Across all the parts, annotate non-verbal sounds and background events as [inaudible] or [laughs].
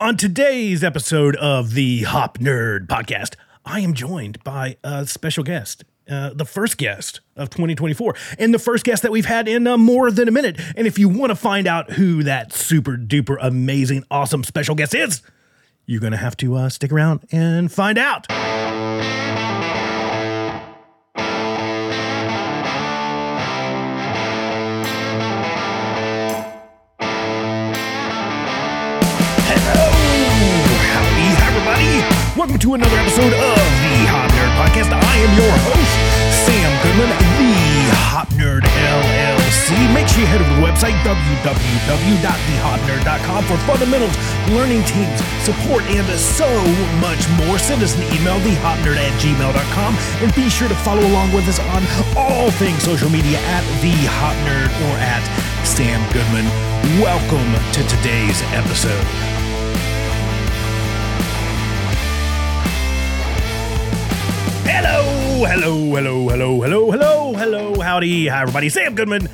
On today's episode of the Hop Nerd podcast, I am joined by a special guest. Uh, the first guest of 2024, and the first guest that we've had in uh, more than a minute. And if you want to find out who that super duper amazing, awesome special guest is, you're going to have to uh, stick around and find out. Welcome to another episode of the Hop Nerd Podcast. I am your host, Sam Goodman, the Hop Nerd LLC. Make sure you head over to the website, www.thehopnerd.com for fundamentals, learning teams, support, and so much more. Send us an email, thehopnerd at gmail.com, and be sure to follow along with us on all things social media at The Hop Nerd or at Sam Goodman. Welcome to today's episode. Hello, hello, hello, hello, hello, hello, hello, howdy, hi everybody. Sam Goodman,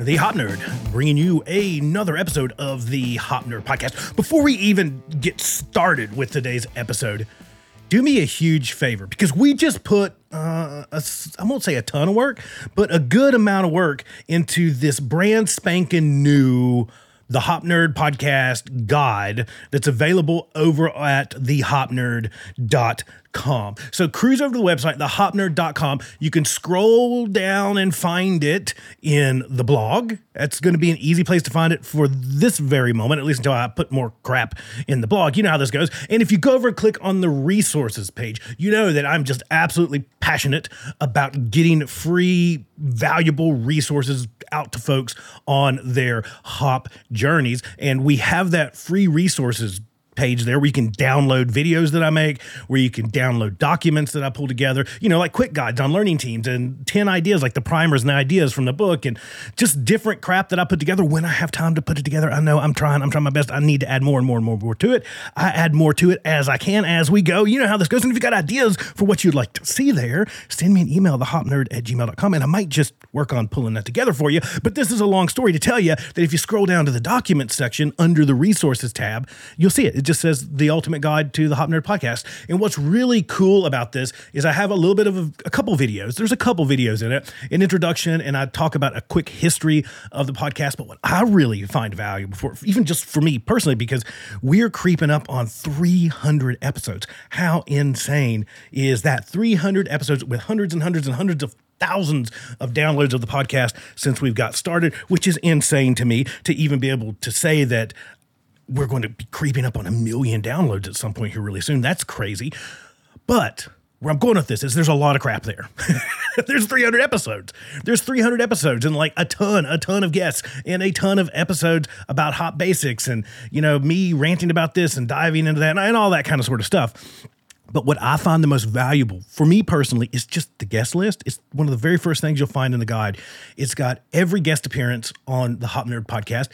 the Hop Nerd, bringing you another episode of the Hop Nerd podcast. Before we even get started with today's episode, do me a huge favor because we just put uh, a I won't say a ton of work, but a good amount of work into this brand spanking new the Hop Nerd podcast guide that's available over at thehopnerd.com. So cruise over to the website, thehopnerd.com. You can scroll down and find it in the blog. That's going to be an easy place to find it for this very moment, at least until I put more crap in the blog. You know how this goes. And if you go over and click on the resources page, you know that I'm just absolutely passionate about getting free, valuable resources out to folks on their hop journeys. And we have that free resources page there where you can download videos that I make, where you can download documents that I pull together, you know, like quick guides on learning teams and 10 ideas, like the primers and ideas from the book, and just different crap that I put together when I have time to put it together. I know I'm trying, I'm trying my best. I need to add more and more and more and more to it. I add more to it as I can as we go. You know how this goes. And if you got ideas for what you'd like to see there, send me an email, thehopnerd at gmail.com, and I might just work on pulling that together for you. But this is a long story to tell you that if you scroll down to the documents section under the resources tab, you'll see it. It just says the ultimate guide to the Hop Nerd podcast. And what's really cool about this is I have a little bit of a, a couple videos. There's a couple videos in it, an introduction, and I talk about a quick history of the podcast. But what I really find valuable for, even just for me personally, because we're creeping up on 300 episodes. How insane is that? 300 episodes with hundreds and hundreds and hundreds of thousands of downloads of the podcast since we've got started, which is insane to me to even be able to say that we're going to be creeping up on a million downloads at some point here really soon. That's crazy. But where I'm going with this is there's a lot of crap there. [laughs] there's 300 episodes. There's 300 episodes and like a ton, a ton of guests and a ton of episodes about HOP basics and, you know, me ranting about this and diving into that and, and all that kind of sort of stuff. But what I find the most valuable for me personally is just the guest list. It's one of the very first things you'll find in the guide. It's got every guest appearance on the Hop Nerd podcast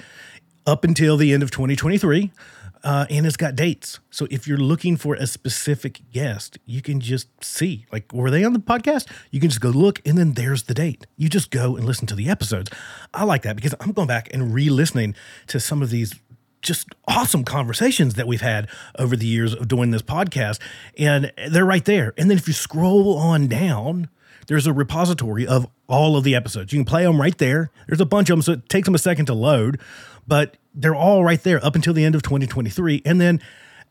up until the end of 2023. Uh, and it's got dates. So if you're looking for a specific guest, you can just see, like, were they on the podcast? You can just go look, and then there's the date. You just go and listen to the episodes. I like that because I'm going back and re listening to some of these just awesome conversations that we've had over the years of doing this podcast. And they're right there. And then if you scroll on down, there's a repository of all of the episodes. You can play them right there. There's a bunch of them, so it takes them a second to load, but they're all right there up until the end of 2023. And then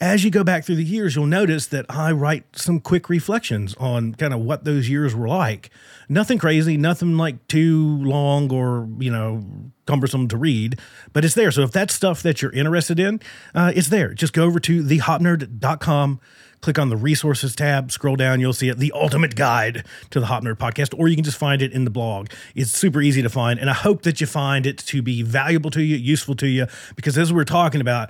as you go back through the years, you'll notice that I write some quick reflections on kind of what those years were like. Nothing crazy, nothing like too long or, you know, cumbersome to read, but it's there. So if that's stuff that you're interested in, uh, it's there. Just go over to thehopnerd.com, click on the resources tab, scroll down, you'll see it, the ultimate guide to the Hop Nerd podcast, or you can just find it in the blog. It's super easy to find, and I hope that you find it to be valuable to you, useful to you, because as we're talking about,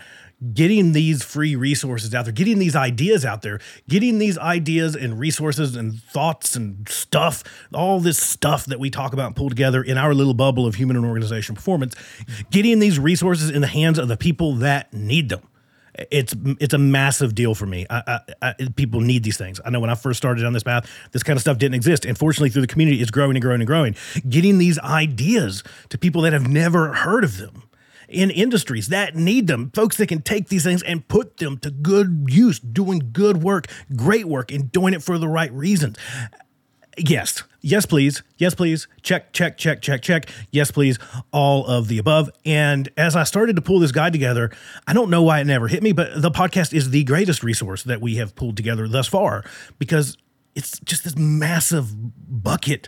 getting these free resources out there, getting these ideas out there, getting these ideas and resources and thoughts and stuff, all this stuff that we talk about and pull together in our little bubble of human and organization performance, getting these resources in the hands of the people that need them. It's it's a massive deal for me. I, I, I, people need these things. I know when I first started on this path, this kind of stuff didn't exist, and fortunately, through the community, it's growing and growing and growing. Getting these ideas to people that have never heard of them in industries that need them, folks that can take these things and put them to good use, doing good work, great work, and doing it for the right reasons. Yes. Yes, please. Yes, please. Check, check, check, check, check. Yes, please. All of the above. And as I started to pull this guide together, I don't know why it never hit me, but the podcast is the greatest resource that we have pulled together thus far because it's just this massive bucket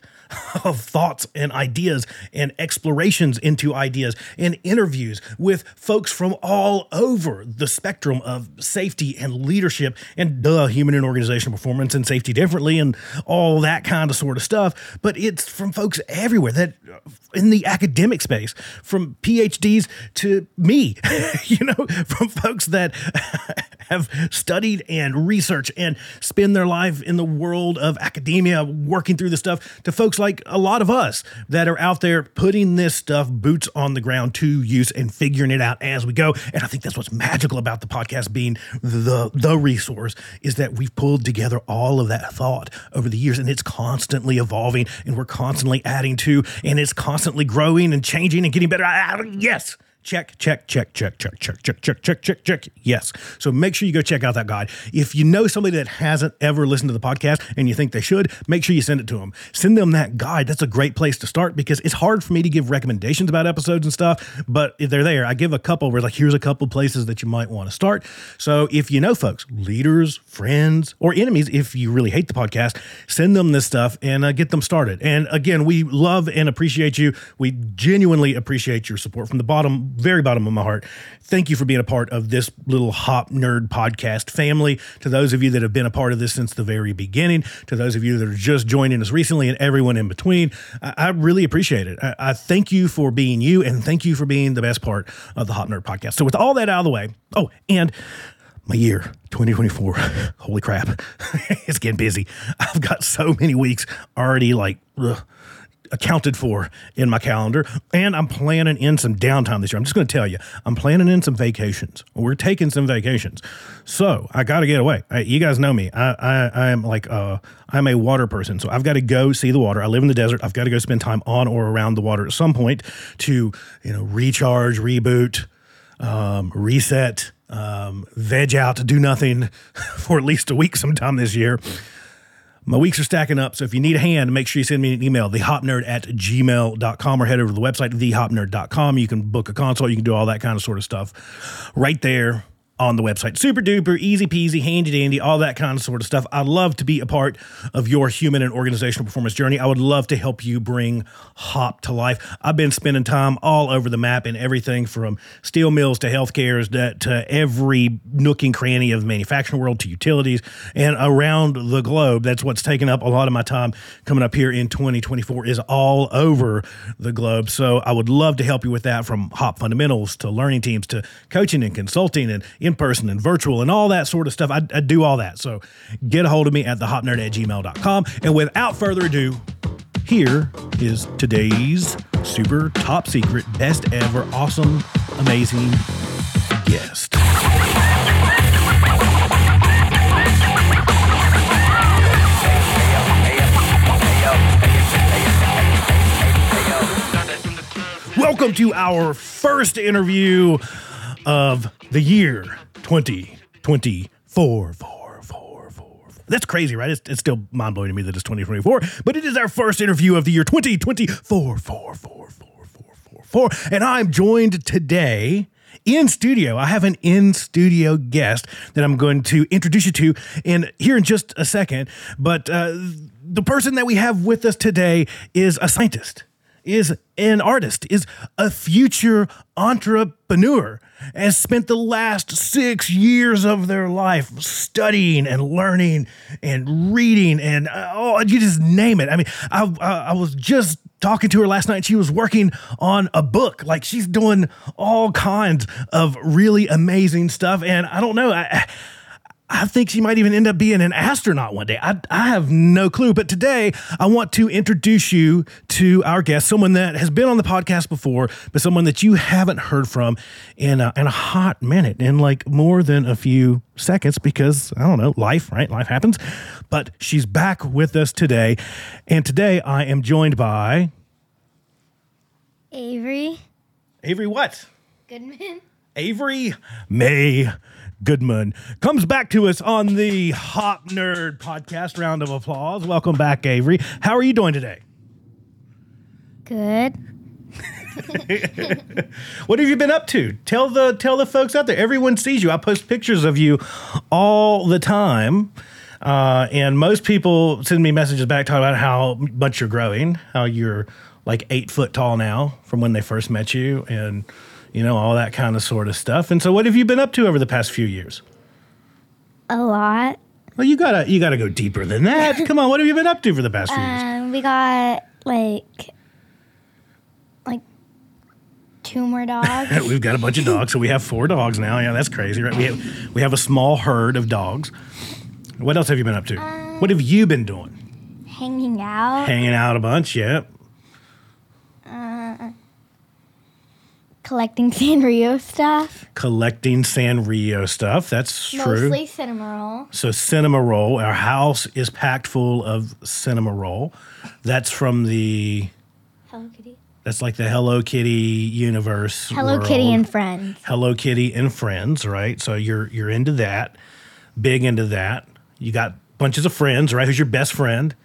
of thoughts and ideas and explorations into ideas and interviews with folks from all over the spectrum of safety and leadership and duh, human and organizational performance and safety differently and all that kind of sort of stuff. But it's from folks everywhere that uh, in the academic space, from PhDs to me, [laughs] you know, from folks that [laughs] have studied and researched and spend their life in the world of academia working through the stuff to folks like a lot of us that are out there putting this stuff boots on the ground to use and figuring it out as we go. And I think that's what's magical about the podcast being the the resource is that we've pulled together all of that thought over the years and it's constantly evolving and we're constantly adding to and it's constantly growing and changing and getting better. Yes. Check, check, check, check, check, check, check, check, check, check, check. Yes. So make sure you go check out that guide. If you know somebody that hasn't ever listened to the podcast and you think they should, make sure you send it to them. Send them that guide. That's a great place to start because it's hard for me to give recommendations about episodes and stuff, but if they're there, I give a couple where like, here's a couple places that you might want to start. So if you know folks, leaders, friends, or enemies, if you really hate the podcast, send them this stuff and uh, get them started. And again, we love and appreciate you. We genuinely appreciate your support from the bottom very bottom of my heart. Thank you for being a part of this little hop nerd podcast family. To those of you that have been a part of this since the very beginning, to those of you that are just joining us recently, and everyone in between, I, I really appreciate it. I, I thank you for being you, and thank you for being the best part of the Hop Nerd podcast. So, with all that out of the way, oh, and my year 2024 [laughs] holy crap [laughs] it's getting busy i've got so many weeks already like ugh, accounted for in my calendar. And I'm planning in some downtime this year. I'm just going to tell you, I'm planning in some vacations. We're taking some vacations. So I got to get away. I, you guys know me. I, I, I am like, uh, I'm a water person. So I've got to go see the water. I live in the desert. I've got to go spend time on or around the water at some point to, you know, recharge, reboot, um, reset, um, veg out do nothing [laughs] for at least a week sometime this year. My weeks are stacking up, so if you need a hand, make sure you send me an email, thehopnerd at gmail.com, or head over to the website, thehopnerd.com. You can book a consult, you can do all that kind of sort of stuff right there on the website. Super duper, easy peasy, handy dandy, all that kind of sort of stuff. I'd love to be a part of your human and organizational performance journey. I would love to help you bring HOP to life. I've been spending time all over the map in everything from steel mills to healthcare to every nook and cranny of the manufacturing world to utilities and around the globe. That's what's taken up a lot of my time coming up here in 2024 is all over the globe. So I would love to help you with that from HOP fundamentals to learning teams to coaching and consulting and in person and virtual and all that sort of stuff. I, I do all that. So get a hold of me at thehopnerd at gmail.com. And without further ado, here is today's super top secret, best ever, awesome, amazing guest. Welcome to our first interview of the year 2024. Four, four, four. That's crazy, right? It's, it's still mind blowing to me that it's 2024, but it is our first interview of the year 2024. Four, four, four, four, four, four. And I'm joined today in studio. I have an in studio guest that I'm going to introduce you to in here in just a second. But uh, the person that we have with us today is a scientist is an artist, is a future entrepreneur, has spent the last six years of their life studying and learning and reading and uh, oh, you just name it. I mean, I, I, I was just talking to her last night. She was working on a book. Like she's doing all kinds of really amazing stuff. And I don't know. I, I think she might even end up being an astronaut one day. I, I have no clue. But today, I want to introduce you to our guest, someone that has been on the podcast before, but someone that you haven't heard from in a, in a hot minute, in like more than a few seconds, because I don't know, life, right? Life happens. But she's back with us today. And today, I am joined by Avery. Avery, what? Goodman. Avery May Goodman comes back to us on the Hop Nerd podcast. Round of applause. Welcome back, Avery. How are you doing today? Good. [laughs] What have you been up to? Tell the tell the folks out there. Everyone sees you. I post pictures of you all the time. Uh, and most people send me messages back talking about how much you're growing, how you're like eight foot tall now from when they first met you, and you know all that kind of sort of stuff. And so, what have you been up to over the past few years? A lot. Well, you gotta you gotta go deeper than that. [laughs] Come on, what have you been up to for the past few years? Um, we got like like two more dogs. [laughs] We've got a bunch of dogs, so we have four dogs now. Yeah, that's crazy, right? We have we have a small herd of dogs. What else have you been up to? what have you been doing? hanging out. Hanging out a bunch, yep. Collecting [laughs] Sanrio stuff. Collecting Sanrio stuff. That's true. Mostly Cinnamoroll. So Cinnamoroll. Our house is packed full of Cinnamoroll. That's from the. Hello Kitty. That's like the Hello Kitty universe. Hello Kitty and friends. Hello Kitty and friends, right? So you're you're into that, big into that. You got bunches of friends, right? Who's your best friend?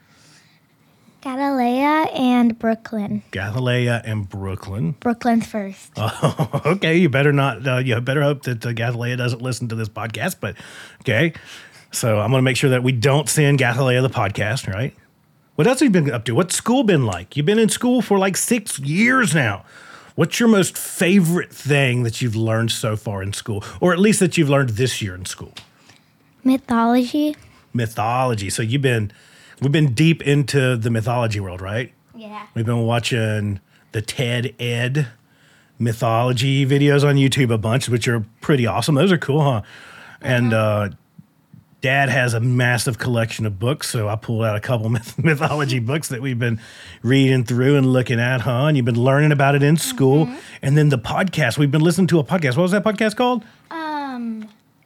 Galilea and Brooklyn. Galilea and Brooklyn. Brooklyn's first. [laughs] okay, you better not. Uh, you better hope that uh, Galilea doesn't listen to this podcast. But okay, so I'm going to make sure that we don't send Galilea the podcast, right? What else have you been up to? What's school been like? You've been in school for like six years now. What's your most favorite thing that you've learned so far in school, or at least that you've learned this year in school? Mythology. mythology. So you've been we've been deep into the mythology world, right? Yeah. We've been watching the TED-Ed mythology videos on YouTube a bunch, which are pretty awesome. Those are cool, huh? And uh, Dad has a massive collection of books, so I pulled out a couple [laughs] myth- mythology books that we've been reading through and looking at, huh? And you've been learning about it in school, and then the podcast. We've been listening to a podcast. What was that podcast called?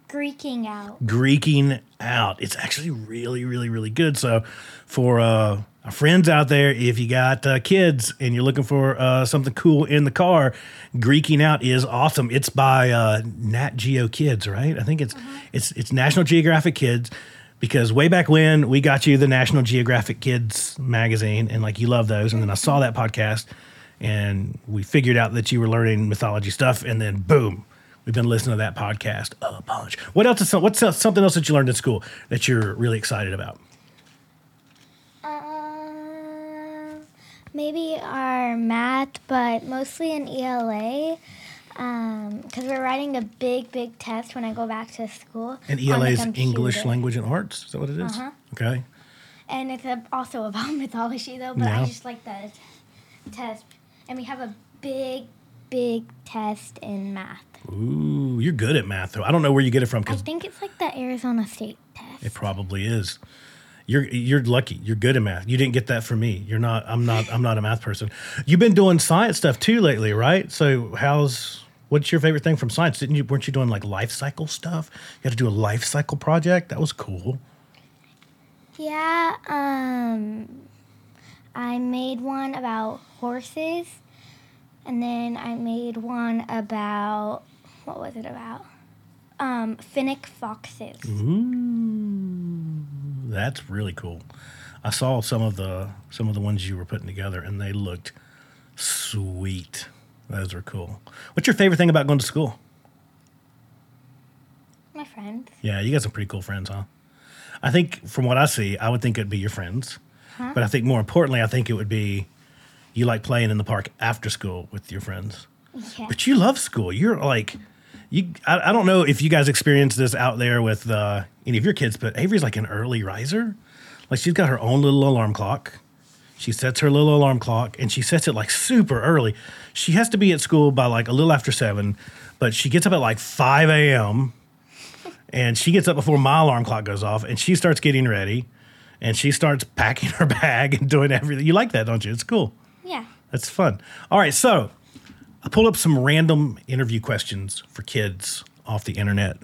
Greeking out. Greeking out. It's actually really, really, really good. So, for uh, our friends out there, if you got uh, kids and you're looking for uh, something cool in the car, Greeking out is awesome. It's by uh, Nat Geo Kids, right? I think it's it's it's National Geographic Kids. Because way back when we got you the National Geographic Kids magazine, and like you love those, and then I saw that podcast, and we figured out that you were learning mythology stuff, and then boom, we've been listening to that podcast a bunch. What else is some- what's else- something else that you learned in school that you're really excited about? Um, maybe our math, but mostly in ELA. Um, because we're writing a big, big test when I go back to school. And ELA is. English Language and Arts. Is that what it is? Uh-huh. Okay. And it's a, also about mythology, though. But. I just like the test. And we have a big, big test in math. Ooh, you're good at math, though. I don't know where you get it from I think it's like the Arizona State test. it probably is. You're you're lucky. You're good at math. You didn't get that from me. You're not. I'm not. I'm not a math person. You've been doing science stuff too lately, right? So how's what's your favorite thing from science? Didn't you? Weren't you doing like life cycle stuff? You had to do a life cycle project. That was cool. Yeah, um, I made one about horses, and then I made one about what was it about? Um, fennec foxes. Ooh, that's really cool. I saw some of the some of the ones you were putting together, and they looked sweet. Those were cool. What's your favorite thing about going to school? My friends. Yeah, you got some pretty cool friends, huh? I think from what I see, I would think it'd be your friends. But I think more importantly, I think it would be you like playing in the park after school with your friends. Yeah. But you love school. You're like you I, I don't know if you guys experience this out there with uh, any of your kids, but Avery's like an early riser. Like she's got her own little alarm clock. She sets her little alarm clock and she sets it like super early. She has to be at school by like a little after seven, but she gets up at like 5 a.m. and she gets up before my alarm clock goes off and she starts getting ready and she starts packing her [laughs] bag and doing everything. You like that, don't you? It's cool. Yeah. That's fun. All right, so I pulled up some random interview questions for kids off the internet.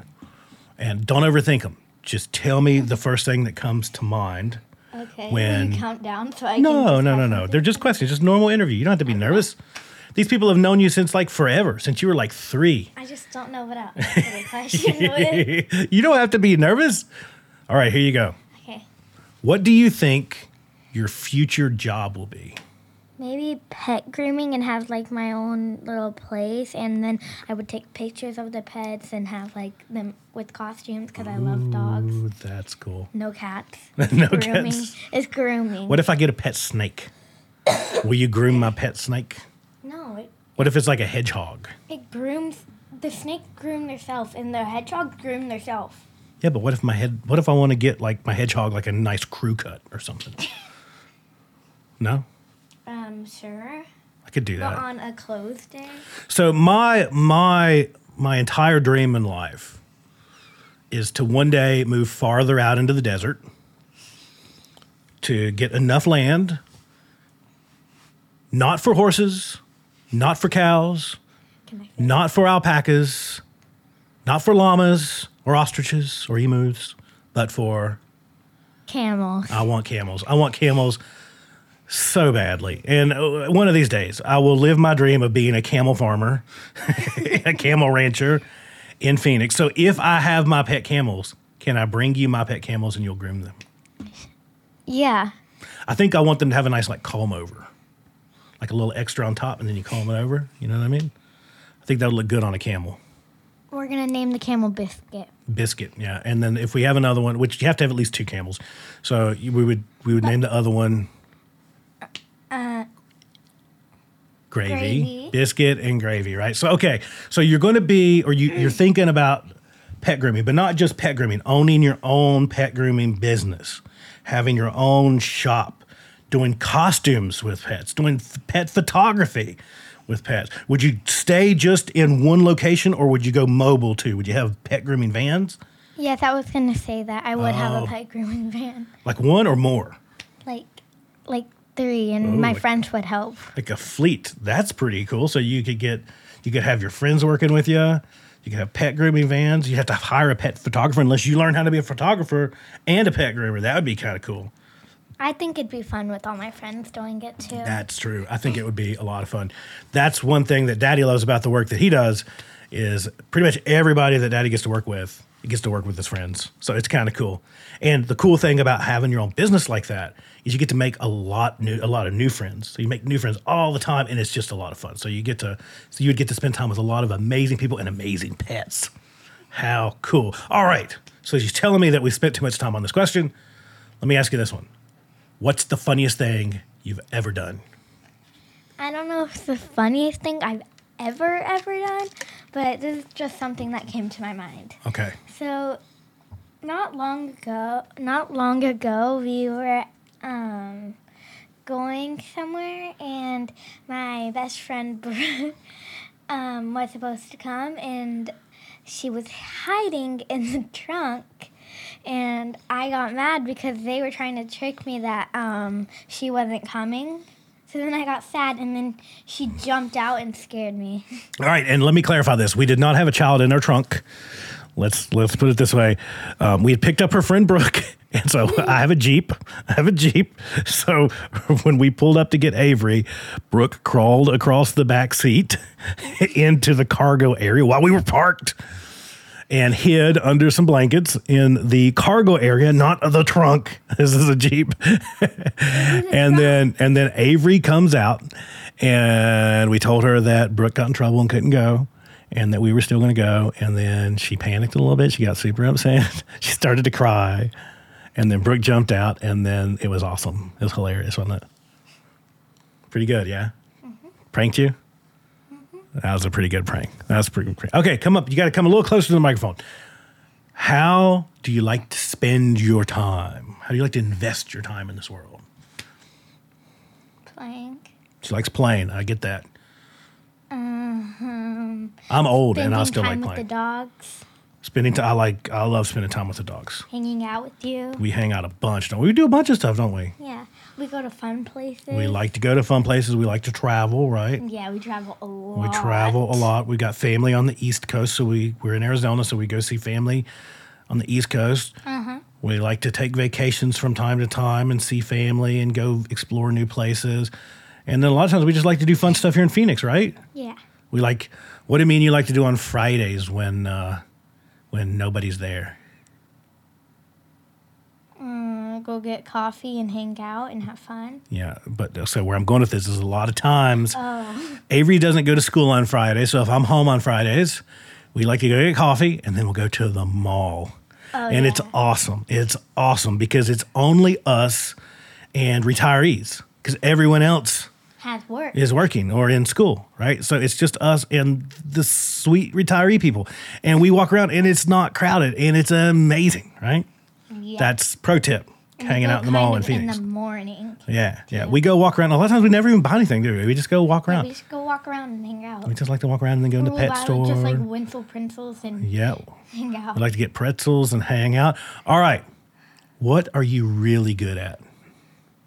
And don't overthink them. Just tell me the first thing that comes to mind. Okay. When- Will you count down so I No, can. no, no, no. They're just questions, just normal interview. You don't have to be nervous. These people have known you since like forever, since you were like three. I just don't know what else [laughs] the question you don't have to be nervous. All right, here you go. Okay. What do you think your future job will be? Maybe pet grooming and have like my own little place, and then I would take pictures of the pets and have like them with costumes because I love dogs. Ooh, that's cool. No cats. [laughs] No grooming. cats. It's grooming. What if I get a pet snake? will you groom my pet snake? No, it, What if it's like a hedgehog? it grooms. The snake groom themselves, and the hedgehog groom themselves. Yeah, but what if my head? What if I want to get like my hedgehog like a nice crew cut or something? [laughs] no, Um, sure. I could do But that. on a closed day. So my my my entire dream in life is to one day move farther out into the desert to get enough land not for horses, not for cows, Can I say? not for alpacas, not for llamas or ostriches or emus, but for Camels. I want camels. I want camels so badly. And uh, one of these days, I will live my dream of being a camel farmer, [laughs] a camel rancher in Phoenix. So if I have my pet camels, can I bring you my pet camels and you'll groom them? Yeah. I think I want them to have a nice like comb over, like a little extra on top, and then you comb it over. You know what I mean? I think that would look good on a camel. We're gonna name the camel Biscuit. Biscuit, yeah. And then if we have another one, which you have to have at least two camels, so we would we would name the other one Uh, gravy, Gravy. biscuit, and gravy, right? So okay, so you're going to be, or you, you're thinking about pet grooming, but not just pet grooming, owning your own pet grooming business, having your own shop, doing costumes with pets, doing f- pet photography with pets. Would you stay just in one location, or would you go mobile too? Would you have pet grooming vans, yes, I was gonna say that. I would have Oh. a pet grooming van. like one or more? Like like three and Ooh, my like- friends would help. like a fleet. That's pretty cool. So you could get, you could have your friends working with you. You could have pet grooming vans. You have to hire a pet photographer unless you learn how to be a photographer and a pet groomer. That would be kind of cool. I think it'd be fun with all my friends doing it too. That's true. I think it would be a lot of fun. That's one thing that Daddy loves about the work that he does is pretty much everybody that Daddy gets to work with, he gets to work with his friends. So it's kind of cool. And the cool thing about having your own business like that is you get to make a lot new a lot of new friends. So you make new friends all the time and it's just a lot of fun. So you get to so you would get to spend time with a lot of amazing people and amazing pets. How cool. All right. So you're telling me that we spent too much time on this question. Let me ask you this one. What's the funniest thing you've ever done? I don't know if it's the funniest thing I've ever ever done, but this is just something that came to my mind. Okay. So, not long ago, not long ago, we were um, going somewhere, and my best friend [laughs] um, was supposed to come, and she was hiding in the trunk. And I got mad because they were trying to trick me that um, she wasn't coming. So then I got sad, and then she jumped out and scared me. [laughs] All right, and let me clarify this: we did not have a child in our trunk. Let's let's put it this way: um, we had picked up her friend Brooke, and so I have a jeep. I have a jeep. [laughs] So when we pulled up to get Avery, Brooke crawled across the back seat [laughs] into the cargo area while we were parked. And hid under some blankets in the cargo area, not the trunk. [laughs] This is a jeep. and then and then Avery comes out, and we told her that Brooke got in trouble and couldn't go, and that we were still going to go. And then she panicked a little bit. She got super upset. she started to cry, and then Brooke jumped out, and then it was awesome. It was hilarious, wasn't it? Pretty good, yeah. Pranked you. That was a pretty good prank. That was pretty good. Okay, come up. You got to come a little closer to the microphone. How do you like to spend your time? How do you like to invest your time in this world? Playing. She likes playing. I get that. Um, I'm old and I still like playing. the dogs, Spending time. I like. I love spending time with the dogs. hanging out with you. We hang out a bunch. Don't we? We do a bunch of stuff, don't we? Yeah, we go to fun places. We like to go to fun places. We like to travel, right? Yeah, we travel a lot. We travel a lot. We got family on the East Coast, so we we're in Arizona, so we go see family on the East Coast. Uh-huh. We like to take vacations from time to time and see family and go explore new places. And then a lot of times we just like to do fun stuff here in Phoenix, right? Yeah. We like. What do you mean you like to do on Fridays when uh, when nobody's there? Mm, go get coffee and hang out and have fun. Yeah, but so where I'm going with this is a lot of times Oh. Avery doesn't go to school on Friday, so if I'm home on Fridays, we like to go get coffee and then we'll go to the mall. Oh, and it's awesome. It's awesome because it's only us and retirees because everyone else Has work. is working or in school, right? So it's just us and the sweet retiree people. And we walk around and it's not crowded and it's amazing, right? Yeah. That's pro tip. Hanging out in the mall in Phoenix. In the morning. yeah, yeah. We go walk around. A lot of times we never even buy anything, do we? We just go walk around. We just go walk around and hang out. We just like to walk around and then go in the pet buy, store. Just like Wetzel's Pretzels and yeah. hang out. We like to get pretzels and hang out. All right. What are you really good at?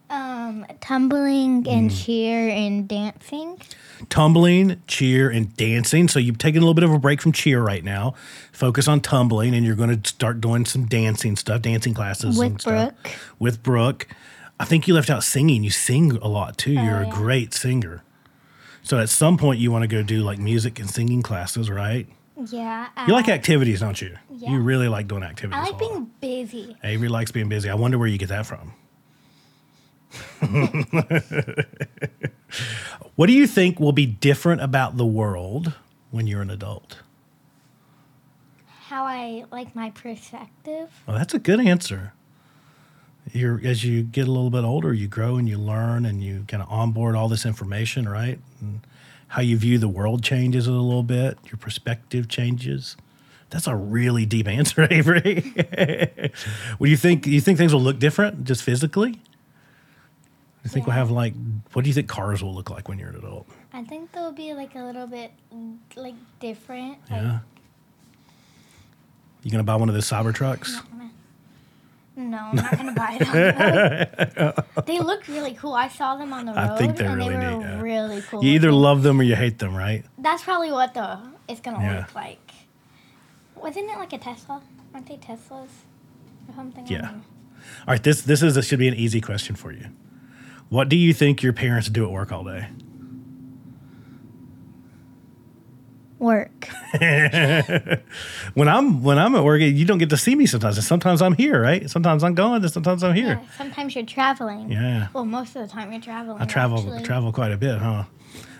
Um, tumbling and Mm. cheer and dancing. Tumbling, cheer, and dancing. So you've taken a little bit of a break from cheer right now. Focus on tumbling, and you're going to start doing some dancing stuff, dancing classes With and stuff. Brooke. With Brooke. I think you left out singing. You sing a lot too. You're a yeah. great singer. So at some point, you want to go do like music and singing classes, right? Yeah. You like uh, activities, don't you? yeah. You really like doing activities. I a like lot. being busy. Avery likes being busy. I wonder where you get that from. What do you think will be different about the world when you're an adult? How I like my perspective. Well, that's a good answer. You're as you get a little bit older, you grow and you learn and you kind of onboard all this information, right? And how you view the world changes a little bit. Your perspective changes. That's a really deep [laughs] answer, Avery. what do you think? You think things will look different just physically? You think we'll have like what do you think cars will look like when you're an adult? I think they'll be like a little bit like different. Like, Yeah. You gonna buy one of those cyber trucks? No, I'm not gonna buy them. [laughs] they look really cool. I saw them on the road, I think they're and really they were neat, yeah. really cool. You either love them or you hate them, right? That's probably what the it's gonna Yeah. look like. Wasn't it like a Tesla? Aren't they Teslas or something? Yeah. All right, this this is this should be an easy question for you. What do you think your parents do at work all day? Work. [laughs] When I'm when I'm at work, you don't get to see me sometimes. And sometimes I'm here, right? Sometimes I'm gone, and sometimes I'm here. Yeah, sometimes you're traveling. Yeah, Well, most of the time you're traveling. I travel actually. travel quite a bit, huh?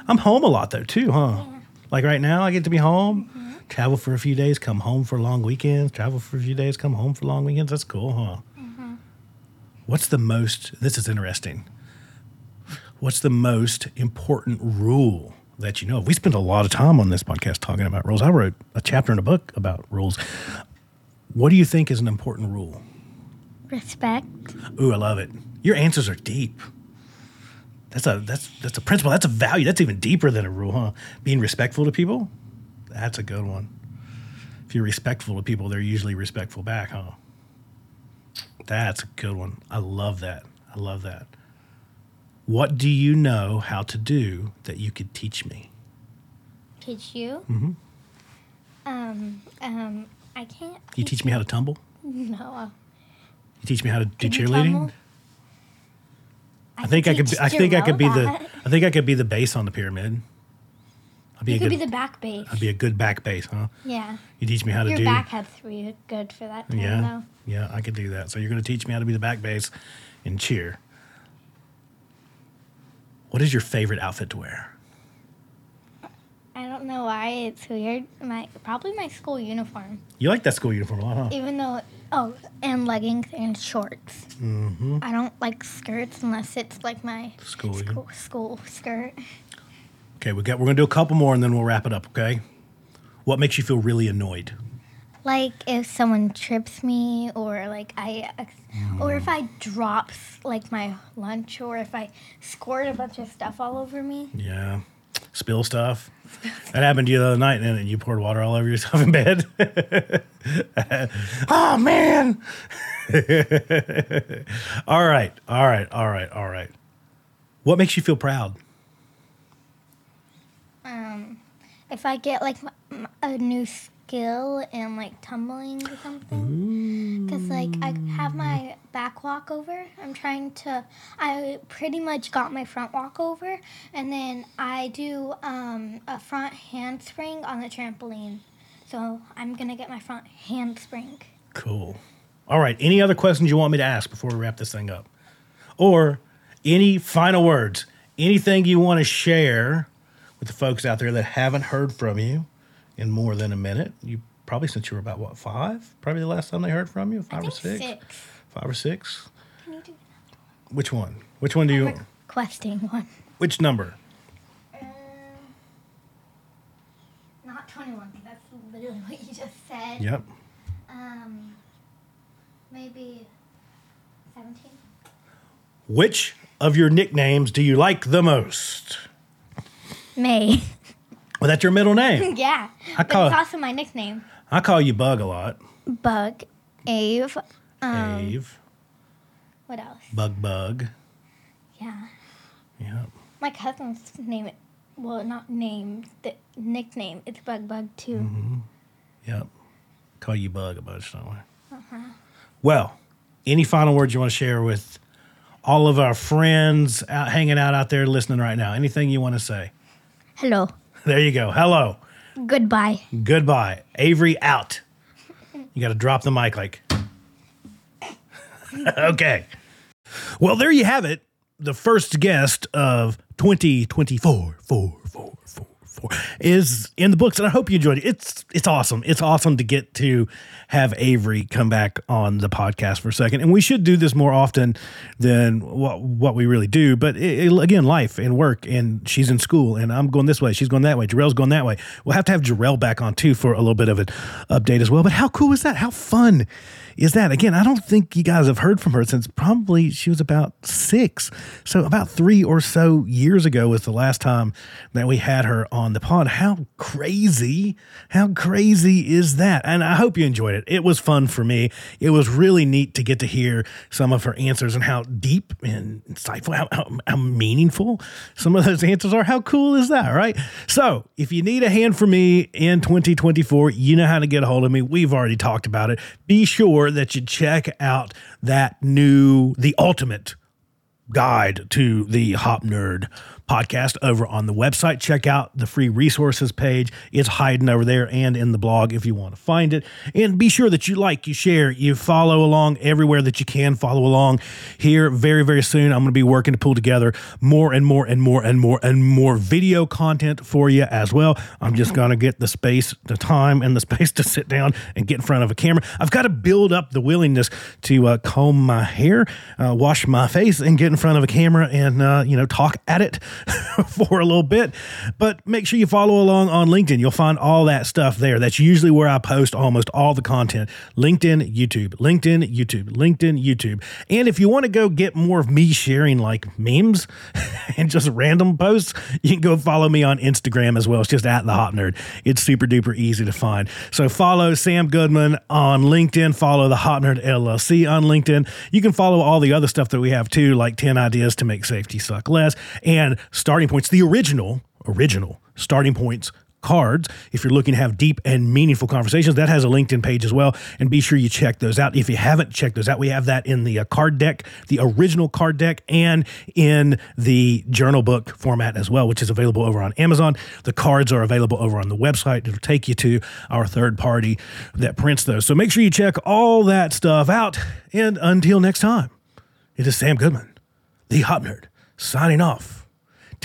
I'm home a lot though too, huh? Like right now, I get to be home, Mm-hmm. travel for a few days, come home for long weekends, travel for a few days, come home for long weekends. That's cool, huh? Mm-hmm. What's the most? This is interesting. What's the most important rule that you know? of? We spent a lot of time on this podcast talking about rules. I wrote a chapter in a book about rules. What do you think is an important rule? Respect. Ooh, I love it. Your answers are deep. That's a that's that's a principle. That's a value. That's even deeper than a rule, huh? Being respectful to people. That's a good one. If you're respectful to people, they're usually respectful back, huh? That's a good one. I love that. I love that. What do you know how to do that you could teach me? Teach you. Mm-hmm. Um. Um. I can't. You teach me how to tumble. [laughs] No. You teach me how to do Can you cheerleading. tumble? I think I could. Be, I think I could be the. I think I could be the base on the pyramid. I'd be You a could good. be the back base. I'd be a good back base, huh? Yeah. You teach me how to do Your do. back has three good for that. Time, yeah, Though. yeah, I could do that. So you're going to teach me how to be the back base and cheer. What is your favorite outfit to wear? I don't know why it's weird. My probably my school uniform. You like that school uniform a lot, huh? Even though oh, and leggings and shorts. Mm-hmm. I don't like skirts unless it's like my School school, school skirt. Okay, we got. We're to do a couple more and then we'll wrap it up. Okay. What makes you feel really annoyed? Like if someone trips me, or like I, or if I drops like my lunch, or if I squirt a bunch of stuff all over me. Yeah. Spill stuff. That happened to you the other night, and then you poured water all over yourself in bed. [laughs] oh man! [laughs] all right, all right, all right, all right. What makes you feel proud? Um, if I get like a new skill and like tumbling or something, because like I have my back walkover. I'm trying to. I pretty much got my front walkover, and then I do um, a front handspring on the trampoline. So I'm gonna get my front handspring. Cool. All right. Any other questions you want me to ask before we wrap this thing up? Or any final words? Anything you want to share with the folks out there that haven't heard from you in more than a minute? You probably since you were about what five? Probably the last time they heard from you, five or six? six. Five or six? Can you do Which one? Which one do you? requesting one? Which number? Um, not 21, because that's literally what you just said. Yep. Um, maybe 17. Which of your nicknames do you like the most? May. Well, that's your middle name. [laughs] yeah. I but call- it's also my nickname. I call you Bug a lot. Bug. Ave. Um, Ave. What else? Bug Bug. Yeah. Yep. My cousin's name, well, not name, the nickname, it's Bug Bug too. Yep. Call you Bug a bunch, don't we? Uh-huh. Well, any final words you want to share with all of our friends out hanging out out there listening right now? Anything you want to say? Hello. There you go. Hello. Goodbye. Goodbye. Avery out. You got to drop the mic like. [laughs] okay. Well, there you have it. The first guest of 2024 four, four, four, four, is in the books, and I hope you enjoyed it. It's it's awesome. It's awesome to get to have Avery come back on the podcast for a second, and we should do this more often than what what we really do. But it, it- again, life and work, and she's in school, and I'm going this way, she's going that way, Jarrell's going that way. We'll have to have Jarrell back on too for a little bit of an update as well. But how cool is that? How fun is that? Again, I don't think you guys have heard from her since probably she was about six. So about three or so years ago was the last time that we had her on the pod. How crazy, how crazy is that? And I hope you enjoyed it. It was fun for me. It was really neat to get to hear some of her answers and how deep and insightful, how, how, how meaningful some of those answers are. How cool is that, right? So if you need a hand from me in 2024, you know how to get a hold of me. We've already talked about it. Be sure that you check out that new, the ultimate guide to the Hop Nerd podcast over on the website. Check out the free resources page. It's hiding over there and in the blog if you want to find it. And be sure that you like, you share, you follow along everywhere that you can follow along. Here, very, very soon, I'm going to be working to pull together more and more and more and more and more video content for you as well. I'm just going to get the space, the time, and the [laughs] space to sit down and get in front of a camera. I've got to build up the willingness to uh, comb my hair, uh, wash my face, and get in front of a camera and uh, you know talk at it [laughs] for a little bit. But make sure you follow along on LinkedIn. You'll find all that stuff there. That's usually where I post almost all the content. LinkedIn, YouTube, LinkedIn, YouTube, LinkedIn, YouTube. And if you want to go get more of me sharing like memes [laughs] and just random posts, you can go follow me on Instagram as well. It's just at the Hop Nerd. It's super duper easy to find. So follow Sam Goodman on LinkedIn. Follow the Hop Nerd LLC on LinkedIn. You can follow all the other stuff that we have too, like 10 ideas to make safety suck less and starting points, the original, original starting points cards. If you're looking to have deep and meaningful conversations, that has a LinkedIn page as well. And be sure you check those out. If you haven't checked those out, we have that in the uh, card deck, the original card deck, and in the journal book format as well, which is available over on Amazon. The cards are available over on the website. It'll take you to our third party that prints those. So make sure you check all that stuff out. And until next time, it is Sam Goodman, the Hop Nerd, signing off.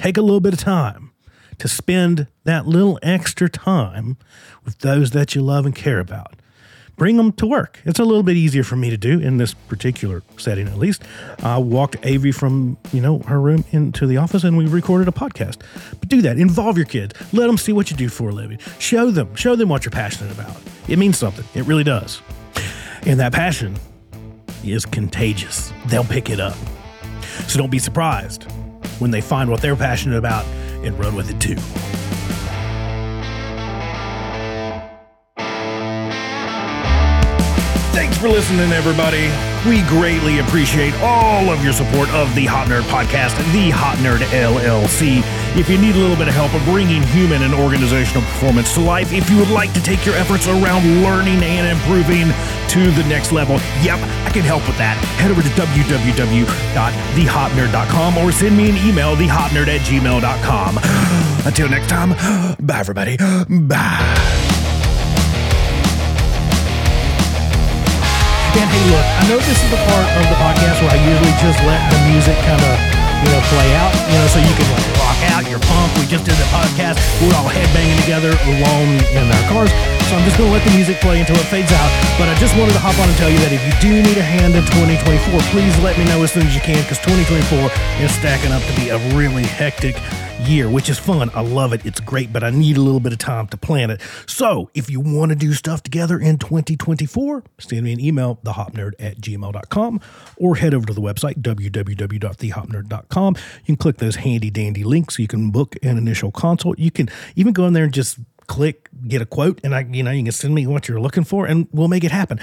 Take a little bit of time to spend that little extra time with those that you love and care about. Bring them to work. It's a little bit easier for me to do in this particular setting, at least. I walked Avi from you know her room into the office, and we recorded a podcast. But do that. Involve your kids. Let them see what you do for a living. Show them. Show them what you're passionate about. It means something. It really does. And that passion is contagious. They'll pick it up. So don't be surprised when they find what they're passionate about and run with it too. Thanks for listening, everybody. We greatly appreciate all of your support of the Hop Nerd Podcast, the Hop Nerd LLC. If you need a little bit of help bringing human and organizational performance to life, if you would like to take your efforts around learning and improving to the next level, yep, I can help with that. Head over to www.thehopnerd.com or send me an email, thehopnerd at gmail.com. [gasps] Until next time, [gasps] bye, everybody. [gasps] Bye. And hey, look, I know this is the part of the podcast where I usually just let the music kind of, you know, play out, you know, so you can like rock out, you're pumped. We just did the podcast. We're all headbanging together alone in our cars. So I'm just going to let the music play until it fades out. But I just wanted to hop on and tell you that if you do need a hand in 2024, please let me know as soon as you can because 2024 is stacking up to be a really hectic year, which is fun. I love it. It's great, but I need a little bit of time to plan it. So if you want to do stuff together in 2024, send me an email, thehopnerd at gmail.com, or head over to the website, www.thehopnerd.com. You can click those handy dandy links. You can book an initial consult. You can even go in there and just click, get a quote, and I, you know, you can send me what you're looking for and we'll make it happen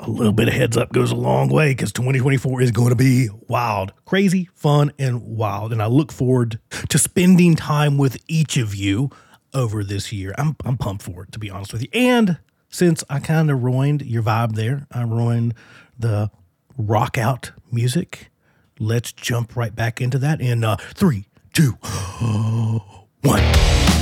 a little bit of heads up goes a long way because 2024 is going to be wild, crazy, fun, and wild. And I look forward to spending time with each of you over this year. I'm, I'm pumped for it, to be honest with you. And since I kind of ruined your vibe there, I ruined the rock out music. Let's jump right back into that in uh, three, two, [gasps] one.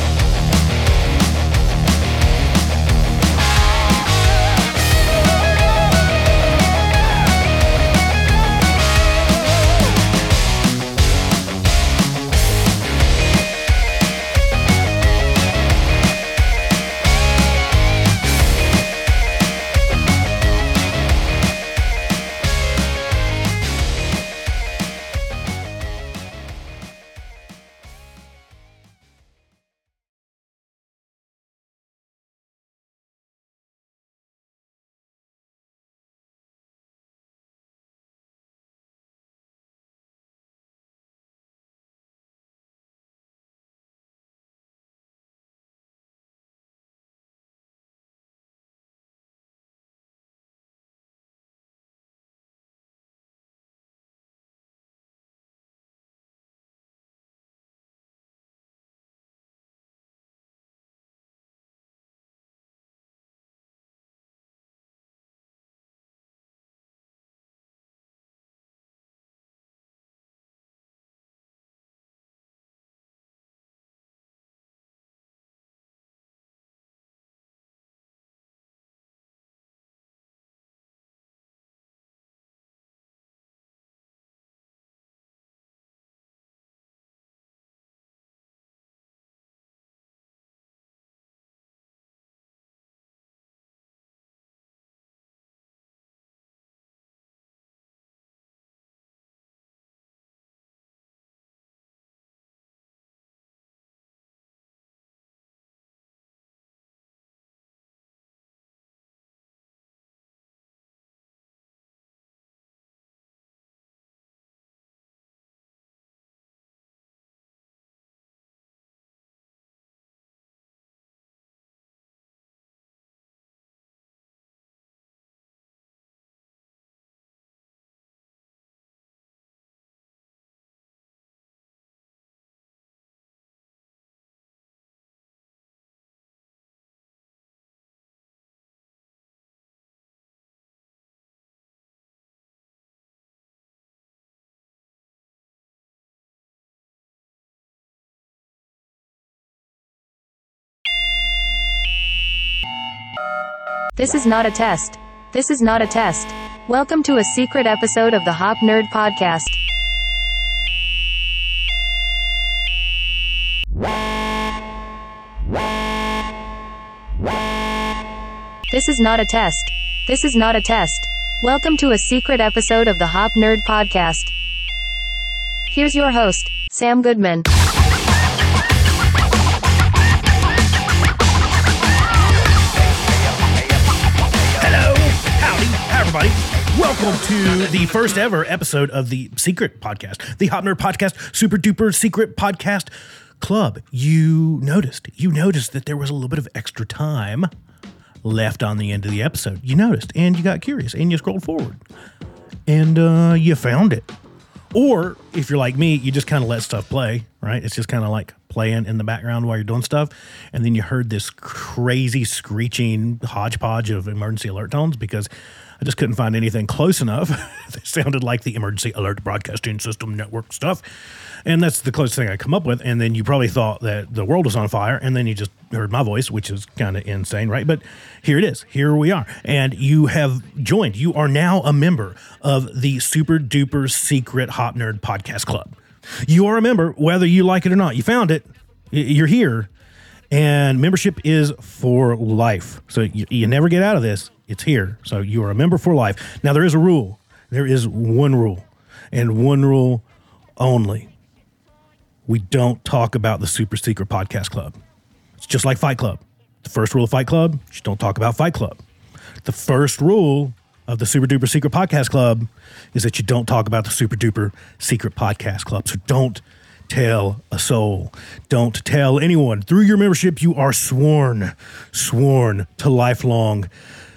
This is not a test. This is not a test. Welcome to a secret episode of the Hop Nerd Podcast. This is not a test. This is not a test. Welcome to a secret episode of the Hop Nerd Podcast. Here's your host, Sam Goodman. Welcome to the first ever episode of the Secret Podcast, the Hop Nerd Podcast, super duper secret podcast club. You noticed, you noticed that there was a little bit of extra time left on the end of the episode. You noticed and you got curious and you scrolled forward and uh, you found it. Or if you're like me, you just kind of let stuff play, right? It's just kind of like playing in the background while you're doing stuff. And then you heard this crazy screeching hodgepodge of emergency alert tones because I just couldn't find anything close enough. [laughs] they sounded like the emergency alert broadcasting system network stuff. And that's the closest thing I come up with. And then you probably thought that the world was on fire. And then you just heard my voice, which is kind of insane, right? But here it is. Here we are. And you have joined. You are now a member of the super duper secret Hop Nerd Podcast Club. You are a member, whether you like it or not. You found it. You're here. And membership is for life. So you, you never get out of this. It's here. So you are a member for life. Now, there is a rule. There is one rule, and one rule only. We don't talk about the Super Secret Podcast Club. It's just like Fight Club. The first rule of Fight Club, you don't talk about Fight Club. The first rule of the Super Duper Secret Podcast Club is that you don't talk about the Super Duper Secret Podcast Club. So don't tell a soul. Don't tell anyone. Through your membership, you are sworn, sworn to lifelong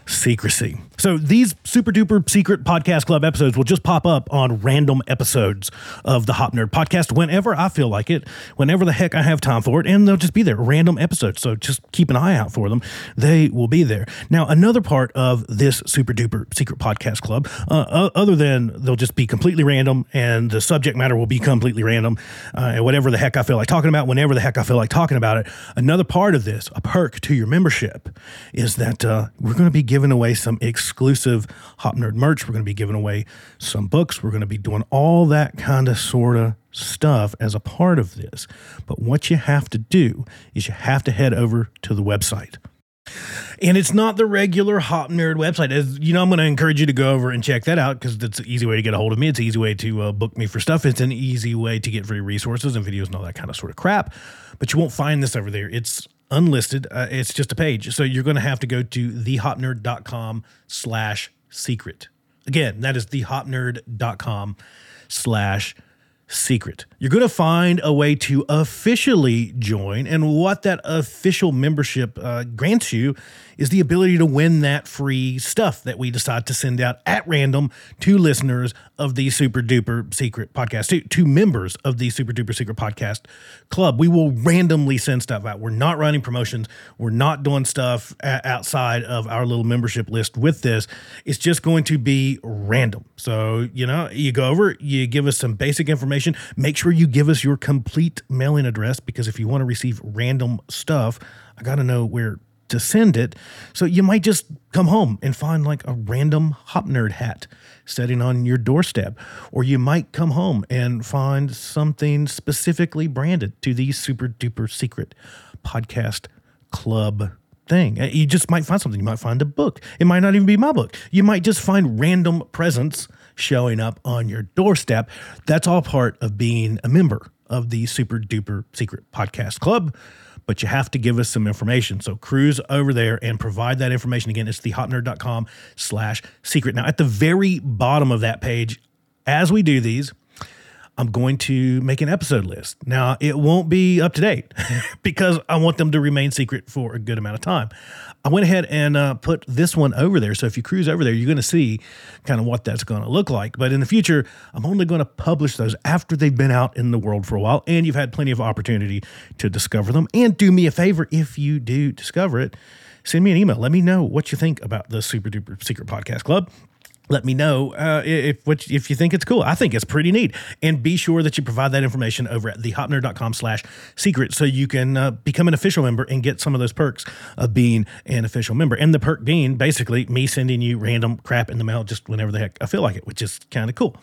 secrecy. So these super duper secret podcast club episodes will just pop up on random episodes of the Hop Nerd podcast whenever I feel like it, whenever the heck I have time for it, and they'll just be there, random episodes. So just keep an eye out for them. They will be there. Now, another part of this super duper secret podcast club, uh, other than they'll just be completely random and the subject matter will be completely random, uh, and whatever the heck I feel like talking about, whenever the heck I feel like talking about it. Another part of this, a perk to your membership, is that uh, we're going to be giving away some exclusive Hop Nerd merch. We're going to be giving away some books. We're going to be doing all that kind of sort of stuff as a part of this. But what you have to do is you have to head over to the website. And it's not the regular Hop Nerd website. As you know, I'm going to encourage you to go over and check that out because it's an easy way to get a hold of me. It's an easy way to uh, book me for stuff. It's an easy way to get free resources and videos and all that kind of sort of crap. But you won't find this over there. It's unlisted. Uh, it's just a page. So you're going to have to go to thehopnerd.com slash secret. Again, that is thehopnerd.com slash secret. You're going to find a way to officially join, and what that official membership uh, grants you is the ability to win that free stuff that we decide to send out at random to listeners of the Super Duper Secret Podcast, to, to members of the Super Duper Secret Podcast Club. We will randomly send stuff out. We're not running promotions. We're not doing stuff a- outside of our little membership list with this. It's just going to be random. So, you know, you go over, you give us some basic information. Make sure you give us your complete mailing address because if you want to receive random stuff, I got to know where to send it. So you might just come home and find like a random Hop Nerd hat sitting on your doorstep. Or you might come home and find something specifically branded to the super duper secret podcast club thing. Uh, You just might find something. You might find a book. It might not even be my book. You might just find random presents showing up on your doorstep. That's all part of being a member of the super duper secret podcast club but you have to give us some information. So cruise over there and provide that information. Again, it's thehopnerd.com slash secret. Now, at the very bottom of that page, as we do these, I'm going to make an episode list. Now, it won't be up to date [laughs] because I want them to remain secret for a good amount of time. I went ahead and uh, put this one over there. So if you cruise over there, you're going to see kind of what that's going to look like. But in the future, I'm only going to publish those after they've been out in the world for a while and you've had plenty of opportunity to discover them. And do me a favor if you do discover it, send me an email. Let me know what you think about the Super Duper Secret Podcast Club let me know uh, if what if you think it's cool. I think it's pretty neat. And be sure that you provide that information over at thehopnerd.com slash secret so you can uh, become an official member and get some of those perks of being an official member. And the perk being basically me sending you random crap in the mail just whenever the heck I feel like it, which is kind of cool.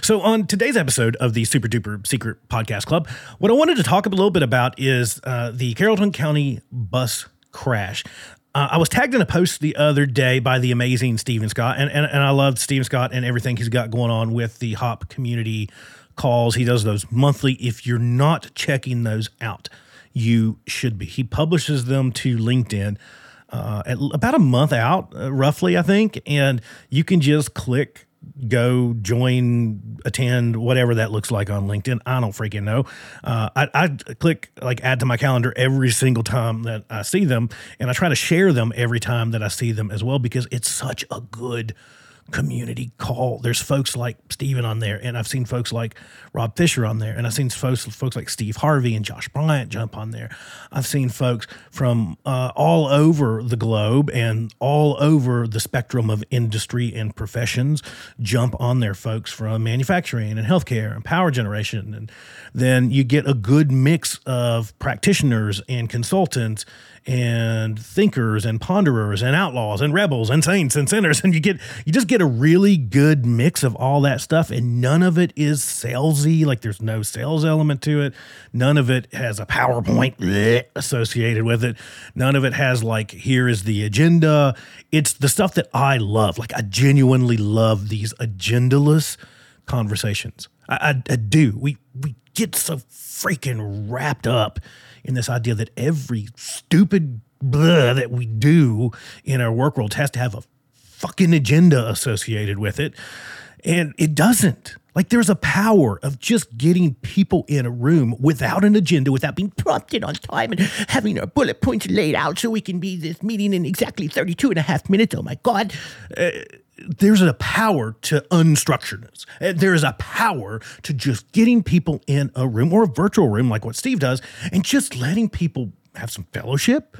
So, on today's episode of the Super Duper Secret Podcast Club, what I wanted to talk a little bit about is uh, the Carrollton County bus crash. Uh, I was tagged in a post the other day by the amazing Steven Scott, and, and, and I love Steven Scott and everything he's got going on with the Hop community calls. He does those monthly. If you're not checking those out, you should be. He publishes them to LinkedIn uh, at about a month out, uh, roughly, I think, and you can just click go join, attend, whatever that looks like on LinkedIn. I don't freaking know. Uh, I, I click like add to my calendar every single time that I see them, and I try to share them every time that I see them as well because it's such a good community call. There's folks like Steven on there, and I've seen folks like Rob Fisher on there, and I've seen folks folks like Steve Harvey and Josh Bryant jump on there. I've seen folks from uh, all over the globe and all over the spectrum of industry and professions jump on there. Folks from manufacturing and healthcare and power generation, and then you get a good mix of practitioners and consultants and thinkers and ponderers and outlaws and rebels and saints and sinners. [laughs] And you get you just get a really good mix of all that stuff and none of it is salesy like there's no sales element to it. None of it has a powerpoint [laughs] associated with it. None of it has like here is the agenda. It's the stuff that i love. Like i genuinely love these agendaless conversations. I, I, I do. We we get so freaking wrapped up in this idea that every stupid blah that we do in our work world has to have a fucking agenda associated with it. And it doesn't. Like there's a power of just getting people in a room without an agenda, without being prompted on time and having our bullet points laid out so we can be this meeting in exactly 32 and a half minutes. Oh my God. Uh, there's a power to unstructuredness. Uh, There is a power to just getting people in a room or a virtual room, like what Steve does, and just letting people have some fellowship,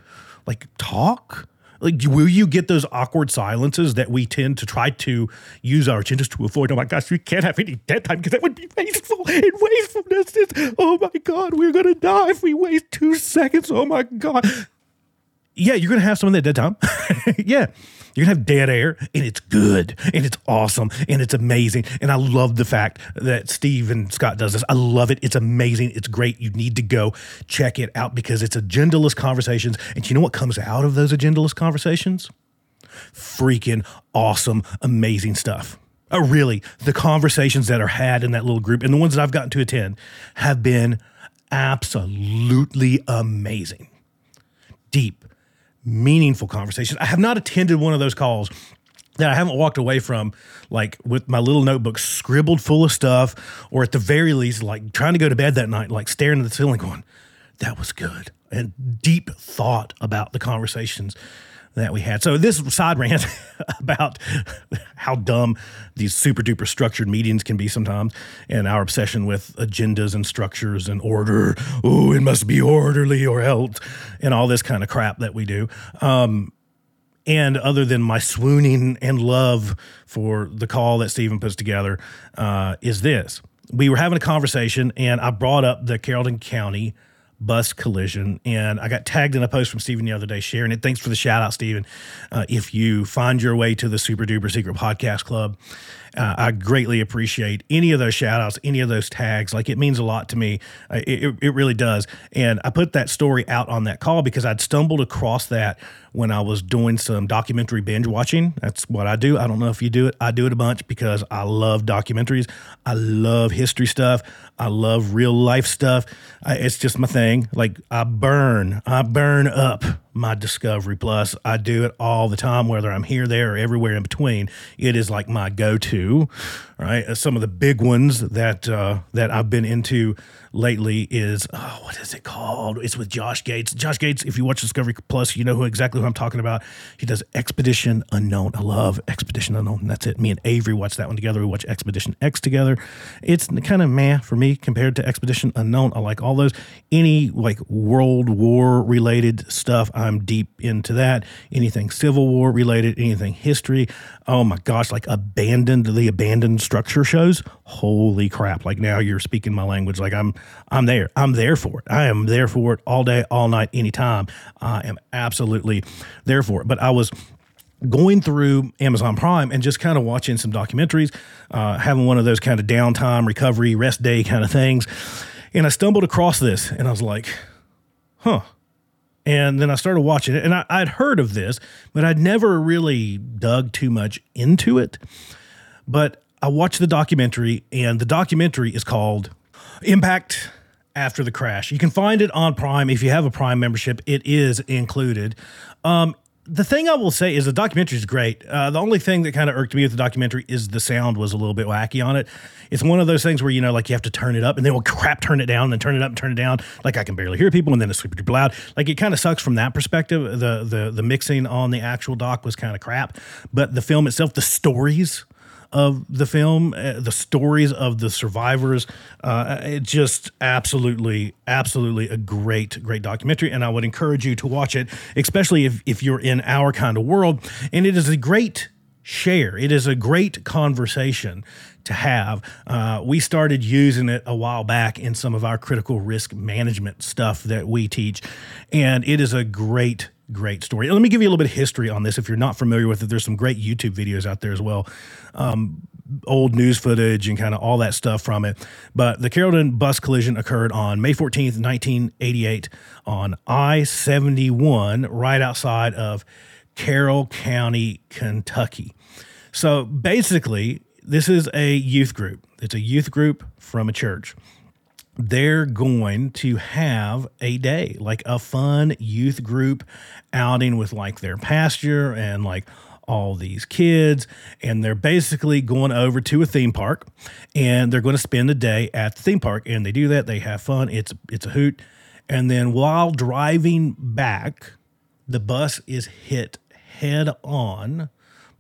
like talk. Like, will you get those awkward silences that we tend to try to use our agendas to avoid? Oh my gosh, we can't have any dead time because that would be wasteful. And wastefulness is, oh my God, we're going to die if we waste two seconds. Oh my God yeah, you're gonna have some of that dead time. [laughs] yeah, you're gonna have dead air, and it's good, and it's awesome, and it's amazing. And I love the fact that Steven Scott does this. I love it. It's amazing. It's great. You need to go check it out because it's agendaless conversations. And you know what comes out of those agendaless conversations? Freaking awesome, amazing stuff. Oh, really, the conversations that are had in that little group and the ones that I've gotten to attend have been absolutely amazing. Meaningful conversations. I have not attended one of those calls that I haven't walked away from, like with my little notebook scribbled full of stuff, or at the very least, like trying to go to bed that night, like staring at the ceiling, going, that was good. And deep thought about the conversations that we had. So this side rant [laughs] about how dumb these super duper structured meetings can be sometimes, and our obsession with agendas and structures and order. Oh, it must be orderly or else, and all this kind of crap that we do. Um, and other than my swooning and love for the call that Stephen puts together, uh, is this. We were having a conversation, and I brought up the Carrollton County bus collision, and I got tagged in a post from Stephen the other day sharing it. Thanks for the shout out, Stephen. Uh, if you find your way to the Super Duper Secret Podcast Club, uh, I greatly appreciate any of those shout outs, any of those tags. Like it means a lot to me. Uh, it, it- really does. And I put that story out on that call because I'd stumbled across that when I was doing some documentary binge watching. That's what I do. I don't know if you do it. I do it a bunch because I love documentaries. I love history stuff. I love real life stuff. I, it's just my thing. Like I burn, I burn up my Discovery Plus. I do it all the time, whether I'm here, there, or everywhere in between. It is like my go-to. Right. Some of the big ones that uh, that I've been into lately is oh, what is it called? It's with Josh Gates. Josh Gates. If you watch Discovery Plus, you know who exactly who I'm talking about. He does Expedition Unknown. I love Expedition Unknown. That's it. Me and Avery watch that one together. We watch Expedition X together. It's kind of meh for me compared to Expedition Unknown. I like all those. Any like World War related stuff, I'm deep into that. Anything Civil War related, anything history. Oh my gosh, like abandoned the abandoned structure shows. Holy crap! Like now you're speaking my language. Like I'm I'm there. I'm there for it. I am there for it all day, all night, anytime. I am absolutely there for it. But I was going through Amazon Prime and just kind of watching some documentaries, uh, having one of those kind of downtime, recovery, rest day kind of things. And I stumbled across this and I was like, huh. And then I started watching it and I, I'd heard of this, but I'd never really dug too much into it. But I watched the documentary and the documentary is called Impact After the Crash. You can find it on Prime. If you have a Prime membership, it is included. Um, the thing I will say is the documentary is great. Uh, the only thing that kind of irked me with the documentary is the sound was a little bit wacky on it. It's one of those things where you know, like you have to turn it up, and then well, crap, turn it down, and then turn it up and turn it down. Like I can barely hear people, and then it's super duper loud. Like it kind of sucks from that perspective. The the the mixing on the actual doc was kind of crap, but the film itself, the stories of the film, uh, the stories of the survivors. Uh, it just absolutely, absolutely a great, great documentary. And I would encourage you to watch it, especially if, if you're in our kind of world. And it is a great share, it is a great conversation to have. Uh, we started using it a while back in some of our critical risk management stuff that we teach. And it is a great great story. Let me give you a little bit of history on this. If you're not familiar with it, there's some great YouTube videos out there as well. Um, old news footage and kind of all that stuff from it. But the Carrollton bus collision occurred on May 14th, 1988, on I 71, right outside of Carroll County, Kentucky. So basically, this is a youth group. It's a youth group from a church they're going to have a day, like a fun youth group outing with like their pastor and like all these kids. And they're basically going over to a theme park and they're going to spend the day at the theme park. And they do that, they have fun. It's it's a hoot. And then while driving back, the bus is hit head on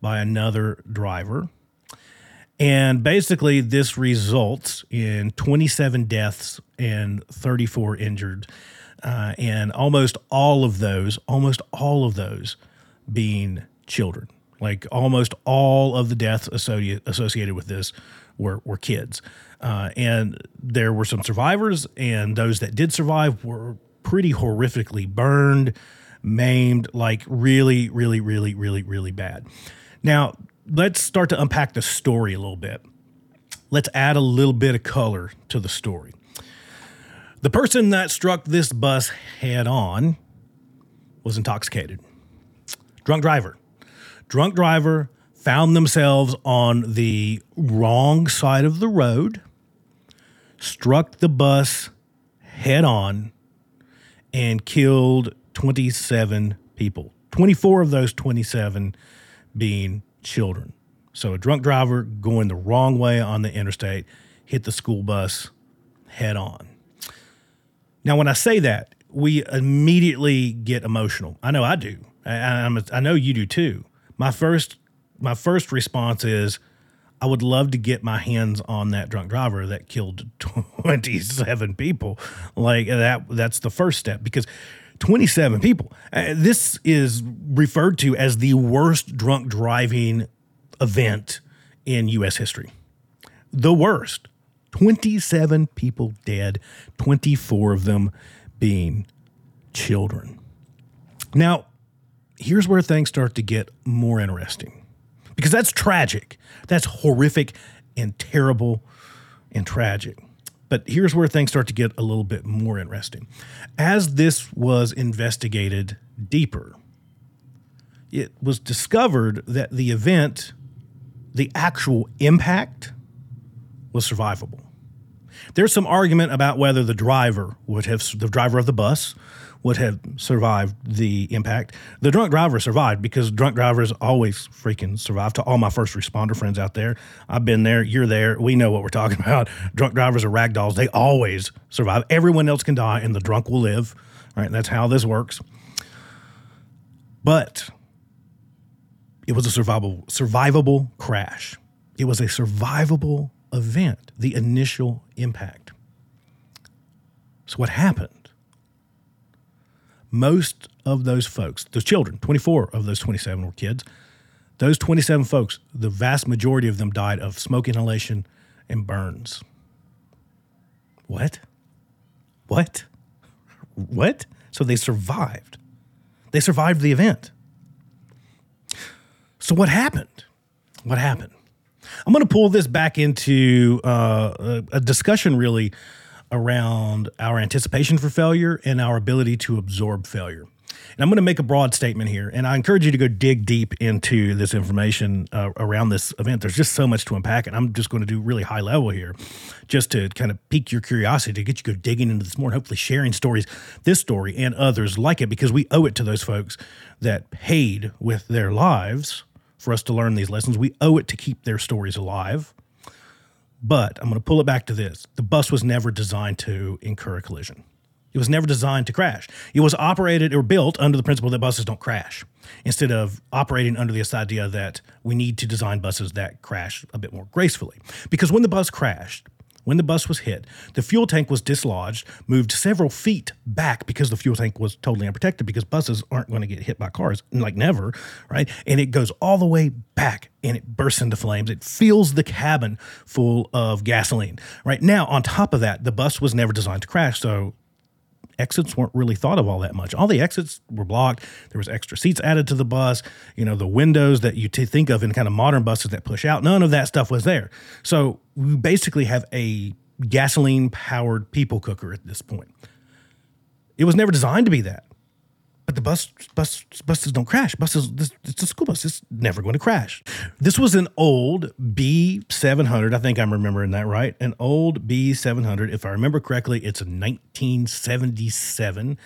by another driver and basically, this results in 27 deaths and 34 injured. Uh, and almost all of those, almost all of those being children. Like almost all of the deaths associated with this were, were kids. Uh, and there were some survivors, and those that did survive were pretty horrifically burned, maimed, like really, really, really, really, really bad. Now, let's start to unpack the story a little bit. Let's add a little bit of color to the story. The person that struck this bus head on was intoxicated. Drunk driver. Drunk driver found themselves on the wrong side of the road, struck the bus head on, and killed 27 people. 24 of those 27 being children. So a drunk driver going the wrong way on the interstate hit the school bus head on. Now, when I say that, we immediately get emotional. I know I do. I, know you do too. My first my first response is, I would love to get my hands on that drunk driver that killed [laughs] 27 people. Like that that's the first step because 27 people. Uh, this is referred to as the worst drunk driving event in U.S. history. The worst. 27 people dead, 24 of them being children. Now, here's where things start to get more interesting because that's tragic. That's horrific and terrible and tragic. But here's where things start to get a little bit more interesting. As this was investigated deeper, it was discovered that the event, the actual impact, was survivable. There's some argument about whether the driver would have, the driver of the bus would have survived the impact. The drunk driver survived because drunk drivers always freaking survive. To all my first responder friends out there, I've been there, you're there, we know what we're talking [laughs] about. Drunk drivers are rag dolls. They always survive. Everyone else can die and the drunk will live. Right? That's how this works. But it was a survivable survivable crash. It was a survivable event, the initial impact. So what happened? Most of those folks, those children, 24 of those 27 were kids. Those 27 folks, the vast majority of them died of smoke inhalation and burns. What? What? What? So they survived. They survived the event. So what happened? What happened? I'm going to pull this back into uh, a, a discussion really around our anticipation for failure and our ability to absorb failure. And I'm going to make a broad statement here, and I encourage you to go dig deep into this information uh, around this event. There's just so much to unpack, and I'm just going to do really high level here, just to kind of pique your curiosity, to get you go digging into this more, and hopefully sharing stories, this story and others like it, because we owe it to those folks that paid with their lives for us to learn these lessons. We owe it to keep their stories alive. But I'm going to pull it back to this: the bus was never designed to incur a collision. It was never designed to crash. It was operated or built under the principle that buses don't crash, instead of operating under this idea that we need to design buses that crash a bit more gracefully. Because when the bus crashed, when the bus was hit, the fuel tank was dislodged, moved several feet back because the fuel tank was totally unprotected because buses aren't going to get hit by cars, like never, right? And it goes all the way back and it bursts into flames. It fills the cabin full of gasoline. Right now, on top of that, the bus was never designed to crash. So exits weren't really thought of all that much. All the exits were blocked. There was extra seats added to the bus. You know, the windows that you t- think of in kind of modern buses that push out, none of that stuff was there. So we basically have a gasoline powered people cooker at this point. It was never designed to be that. But the bus, bus, buses don't crash. Buses, this, it's a school bus. It's never going to crash. This was an old B700. I think I'm remembering that right. An old B700. If I remember correctly, it's a 1977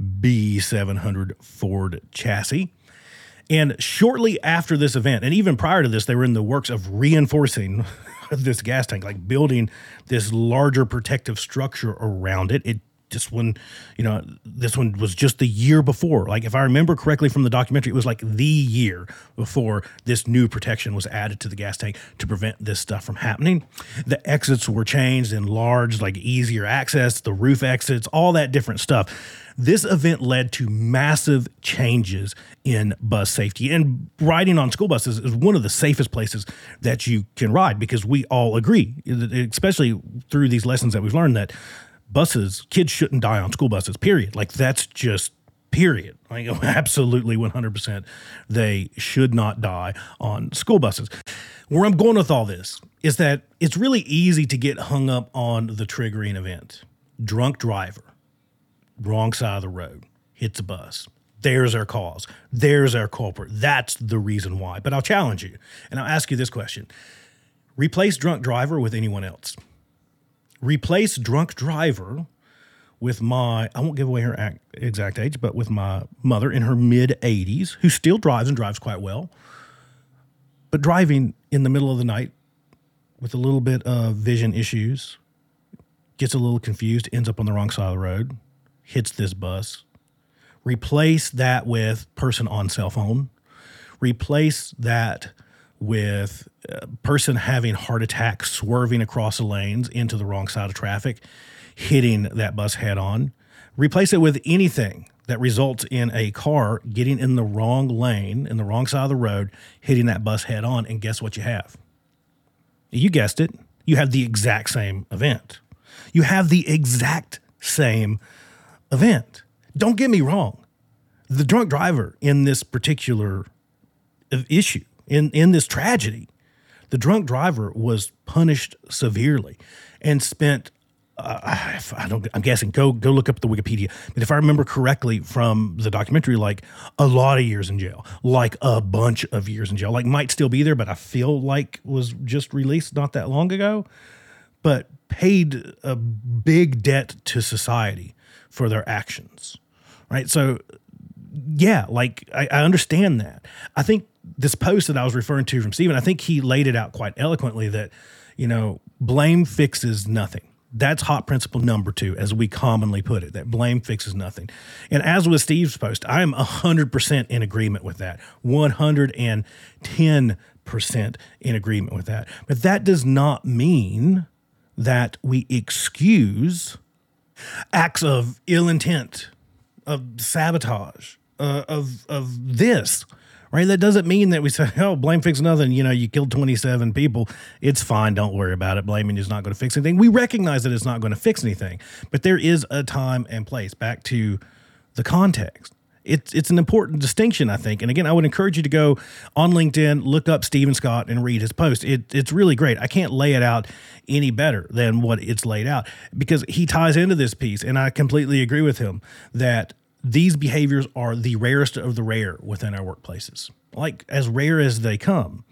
B700 Ford chassis. And shortly after this event, and even prior to this, they were in the works of reinforcing [laughs] this gas tank, like building this larger protective structure around it. It this one, you know, this one was just the year before. Like, if I remember correctly from the documentary, it was like the year before this new protection was added to the gas tank to prevent this stuff from happening. The exits were changed, enlarged, like easier access, the roof exits, all that different stuff. This event led to massive changes in bus safety. And riding on school buses is one of the safest places that you can ride because we all agree, especially through these lessons that we've learned, that buses, kids shouldn't die on school buses, period. Like that's just period. Like [laughs] absolutely 100% they should not die on school buses. Where I'm going with all this is that it's really easy to get hung up on the triggering event. Drunk driver, wrong side of the road, hits a bus. There's our cause. There's our culprit. That's the reason why. But I'll challenge you and I'll ask you this question Replace drunk driver with anyone else replace drunk driver with my I won't give away her act, exact age, but with my mother in her mid 80s who still drives and drives quite well, but driving in the middle of the night with a little bit of vision issues, gets a little confused, ends up on the wrong side of the road, hits this bus. Replace that with person on cell phone. Replace that with a person having heart attack swerving across the lanes into the wrong side of traffic hitting that bus head on. Replace it with anything that results in a car getting in the wrong lane in the wrong side of the road hitting that bus head on and guess what you have? You guessed it. You have the exact same event. You have the exact same event. Don't get me wrong. The drunk driver in this particular issue in in this tragedy, the drunk driver was punished severely and spent. Uh, I don't. I'm guessing. Go go look up the Wikipedia. But if I remember correctly from the documentary, like a lot of years in jail, like a bunch of years in jail, like might still be there, but I feel like was just released not that long ago. But paid a big debt to society for their actions, right? So, yeah, like I, I understand that. I think this post that I was referring to from Stephen, I think he laid it out quite eloquently that, you know, blame fixes nothing. That's HOP principle number two, as we commonly put it, that blame fixes nothing. And as with Steve's post, I am 100% in agreement with that. 110% in agreement with that. But that does not mean that we excuse acts of ill intent, of sabotage, uh, of, of this right? That doesn't mean that we say, [laughs] oh, blame fix nothing. You know, you killed 27 people. It's fine. Don't worry about it. Blaming is not going to fix anything. We recognize that it's not going to fix anything, but there is a time and place. Back to the context. It's, it's an important distinction, I think. And again, I would encourage you to go on LinkedIn, look up Steven Scott, and read his post. It, it's really great. I can't lay it out any better than what it's laid out because he ties into this piece. And I completely agree with him that these behaviors are the rarest of the rare within our workplaces. Like as rare as they come,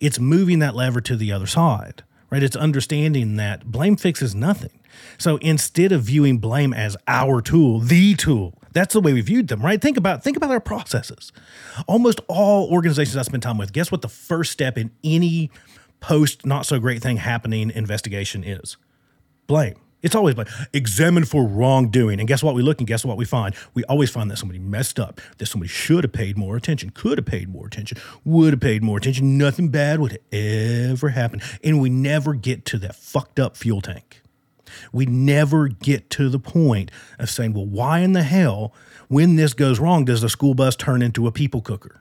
it's moving that lever to the other side, right? It's understanding that blame fixes nothing. So instead of viewing blame as our tool, the tool, that's the way we viewed them, right? Think about think about our processes. Almost all organizations I spend time with, guess what the first step in any post not so great thing happening investigation is? Blame. It's always like Examine for wrongdoing. And guess what we look and guess what we find? We always find that somebody messed up, that somebody should have paid more attention, could have paid more attention, would have paid more attention. Nothing bad would ever happen. And we never get to that fucked up fuel tank. We never get to the point of saying, well, why in the hell, when this goes wrong, does the school bus turn into a people cooker?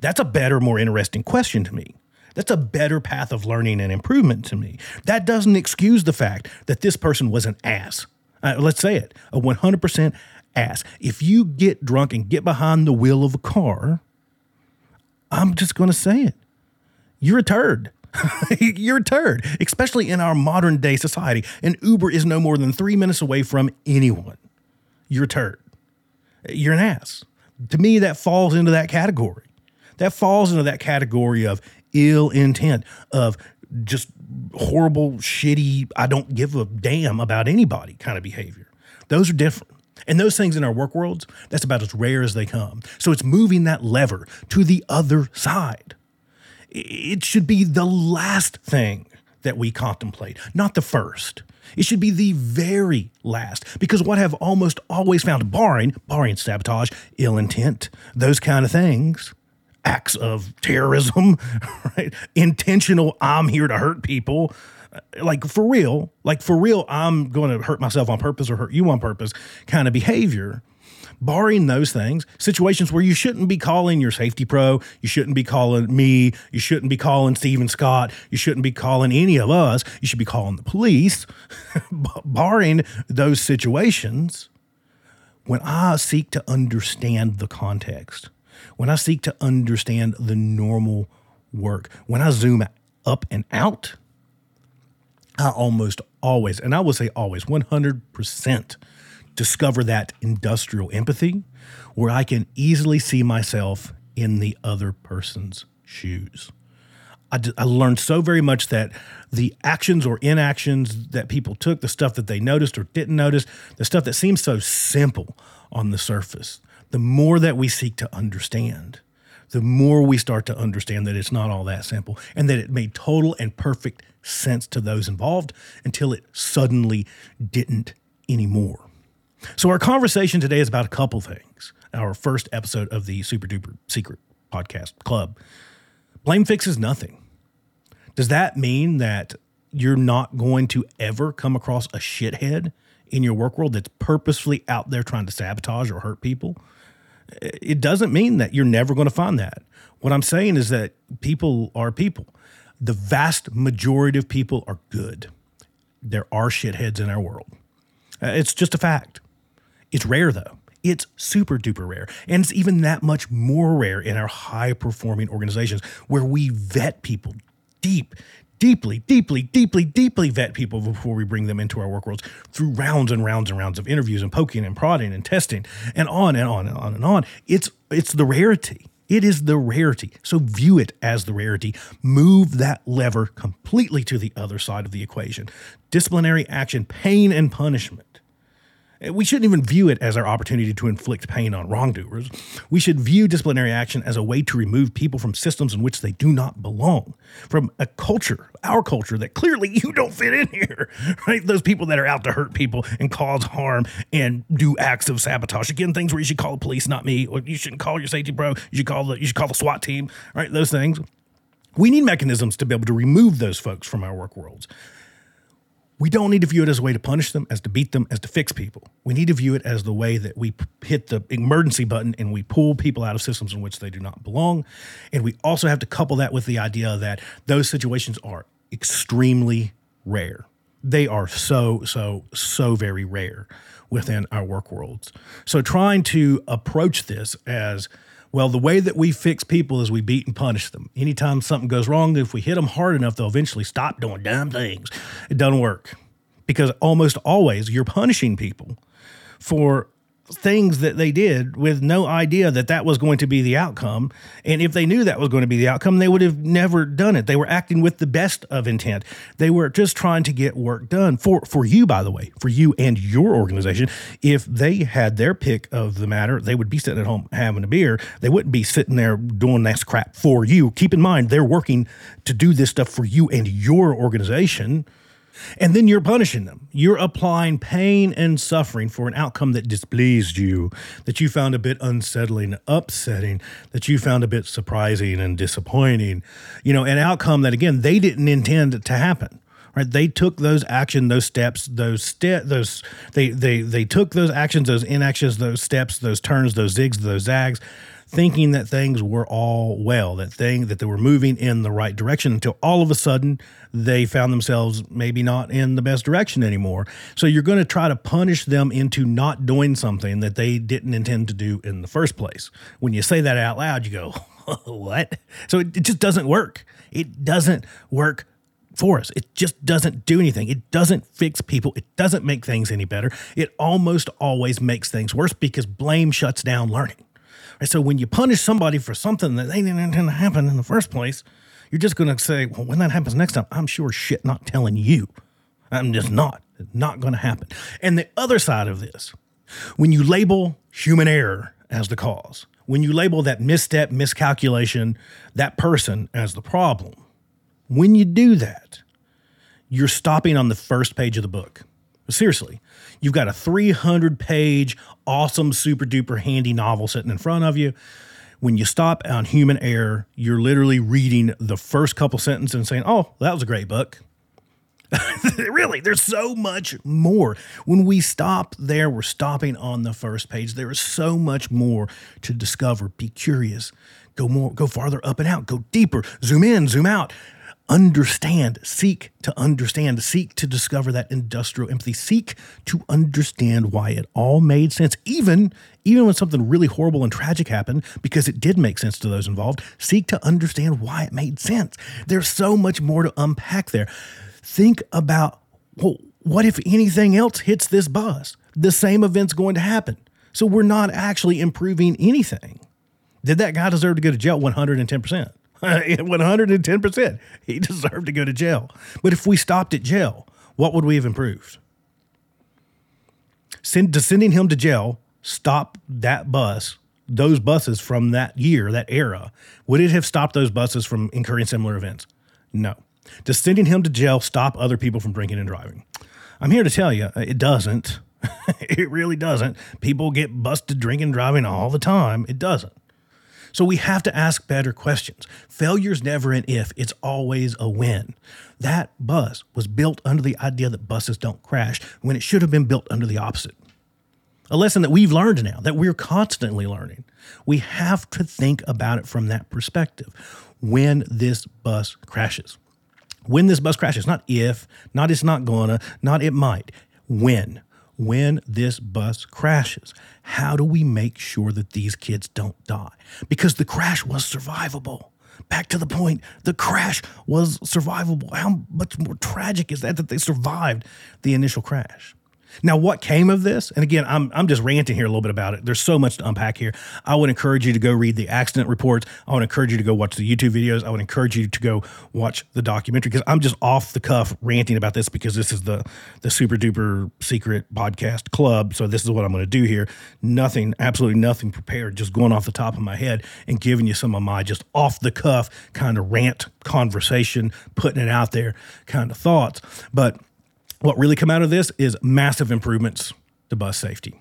That's a better, more interesting question to me. That's a better path of learning and improvement to me. That doesn't excuse the fact that this person was an ass. Uh, let's say it a 100% ass. If you get drunk and get behind the wheel of a car, I'm just going to say it. You're a turd. [laughs] You're a turd, especially in our modern day society. And Uber is no more than three minutes away from anyone. You're a turd. You're an ass. To me, that falls into that category. That falls into that category of ill intent, of just horrible, shitty, I don't give a damn about anybody kind of behavior. Those are different. And those things in our work worlds, that's about as rare as they come. So it's moving that lever to the other side. It should be the last thing that we contemplate, not the first. It should be the very last, because what I've almost always found, barring, barring sabotage, ill intent, those kind of things, acts of terrorism, [laughs] right? Intentional, I'm here to hurt people. Like for real, like for real, I'm going to hurt myself on purpose or hurt you on purpose kind of behavior. Barring those things, situations where you shouldn't be calling your safety pro, you shouldn't be calling me, you shouldn't be calling Steven Scott, you shouldn't be calling any of us, you should be calling the police. [laughs] Barring those situations, when I seek to understand the context, when I seek to understand the normal work, when I zoom up and out, I almost always, and I will say always, 100% discover that industrial empathy where I can easily see myself in the other person's shoes. I, I learned so very much that the actions or inactions that people took, the stuff that they noticed or didn't notice, the stuff that seems so simple on the surface, the more that we seek to understand, the more we start to understand that it's not all that simple and that it made total and perfect sense to those involved until it suddenly didn't anymore. So, our conversation today is about a couple things. Our first episode of the Super Duper Secret Podcast Club. Blame fixes nothing. Does that mean that you're not going to ever come across a shithead in your work world that's purposefully out there trying to sabotage or hurt people? It doesn't mean that you're never going to find that. What I'm saying is that people are people. The vast majority of people are good. There are shitheads in our world. Uh, it's just a fact. It's rare though. It's super duper rare. And it's even that much more rare in our high performing organizations where we vet people deep, deeply, deeply, deeply, deeply vet people before we bring them into our work worlds through rounds and rounds and rounds of interviews and poking and prodding and testing and on and on and on and on. It's it's the rarity. It is the rarity. So view it as the rarity. Move that lever completely to the other side of the equation. Disciplinary action, pain and punishment we shouldn't even view it as our opportunity to inflict pain on wrongdoers. We should view disciplinary action as a way to remove people from systems in which they do not belong, from a culture, our culture, that clearly you don't fit in here, [laughs] right? Those people that are out to hurt people and cause harm and do acts of sabotage. Again, things where you should call the police, not me, or you shouldn't call your safety bro. You should call the you should call the SWAT team, right? Those things. We need mechanisms to be able to remove those folks from our work worlds. We don't need to view it as a way to punish them, as to beat them, as to fix people. We need to view it as the way that we hit the emergency button and we pull people out of systems in which they do not belong. And we also have to couple that with the idea that those situations are extremely rare. They are so, so, so very rare within our work worlds. So trying to approach this as well, the way that we fix people is we beat and punish them. Anytime something goes wrong, if we hit them hard enough, they'll eventually stop doing dumb things. It doesn't work because almost always you're punishing people for things that they did with no idea that that was going to be the outcome. And if they knew that was going to be the outcome, they would have never done it. They were acting with the best of intent. They were just trying to get work done for, for you, by the way, for you and your organization. If they had their pick of the matter, they would be sitting at home having a beer. They wouldn't be sitting there doing this crap for you. Keep in mind, they're working to do this stuff for you and your organization. And then you're punishing them. You're applying pain and suffering for an outcome that displeased you, that you found a bit unsettling, upsetting, that you found a bit surprising and disappointing. You know, an outcome that, again, they didn't intend to happen. Right? They took those action, those steps, those step, those they they they took those actions, those inactions, those steps, those turns, those zigs, those zags thinking that things were all well, that thing that they were moving in the right direction until all of a sudden they found themselves maybe not in the best direction anymore. So you're going to try to punish them into not doing something that they didn't intend to do in the first place. When you say that out loud, you go, [laughs] "What?" So it, it just doesn't work. It doesn't work for us. It just doesn't do anything. It doesn't fix people. It doesn't make things any better. It almost always makes things worse because blame shuts down learning. So when you punish somebody for something that they didn't intend to happen in the first place, you're just going to say, well, when that happens next time, I'm sure shit not telling you. I'm just not. It's not going to happen. And the other side of this, when you label human error as the cause, when you label that misstep, miscalculation, that person as the problem, when you do that, you're stopping on the first page of the book. Seriously, you've got a 300 page, awesome, super duper handy novel sitting in front of you. When you stop on human error, you're literally reading the first couple sentences and saying, Oh, that was a great book. [laughs] really, there's so much more. When we stop there, we're stopping on the first page. There is so much more to discover. Be curious. Go more, go farther up and out, go deeper, zoom in, zoom out understand, seek to understand, seek to discover that industrial empathy, seek to understand why it all made sense, even even when something really horrible and tragic happened, because it did make sense to those involved. Seek to understand why it made sense. There's so much more to unpack there. Think about well, what if anything else hits this bus? The same event's going to happen. So we're not actually improving anything. Did that guy deserve to go to jail 110%? [laughs] 110%. He deserved to go to jail. But if we stopped at jail, what would we have improved? Send, to sending him to jail, stop that bus, those buses from that year, that era, would it have stopped those buses from incurring similar events? No. Does sending him to jail stop other people from drinking and driving? I'm here to tell you, uh, it doesn't. [laughs] it really doesn't. People get busted drinking and driving all the time. It doesn't. So we have to ask better questions. Failure's never an if, it's always a when. That bus was built under the idea that buses don't crash when it should have been built under the opposite. A lesson that we've learned now, that we're constantly learning. We have to think about it from that perspective when this bus crashes. When this bus crashes, not if, not it's not gonna, not it might, when when this bus crashes? How do we make sure that these kids don't die? Because the crash was survivable. Back to the point, the crash was survivable. How much more tragic is that that they survived the initial crash? Now, what came of this? And again, I'm, I'm just ranting here a little bit about it. There's so much to unpack here. I would encourage you to go read the accident reports. I would encourage you to go watch the YouTube videos. I would encourage you to go watch the documentary because I'm just off the cuff ranting about this because this is the the super duper secret podcast club. So this is what I'm going to do here. Nothing, absolutely nothing prepared. Just going off the top of my head and giving you some of my just off the cuff kind of rant conversation, putting it out there kind of thoughts. But what really come out of this is massive improvements to bus safety.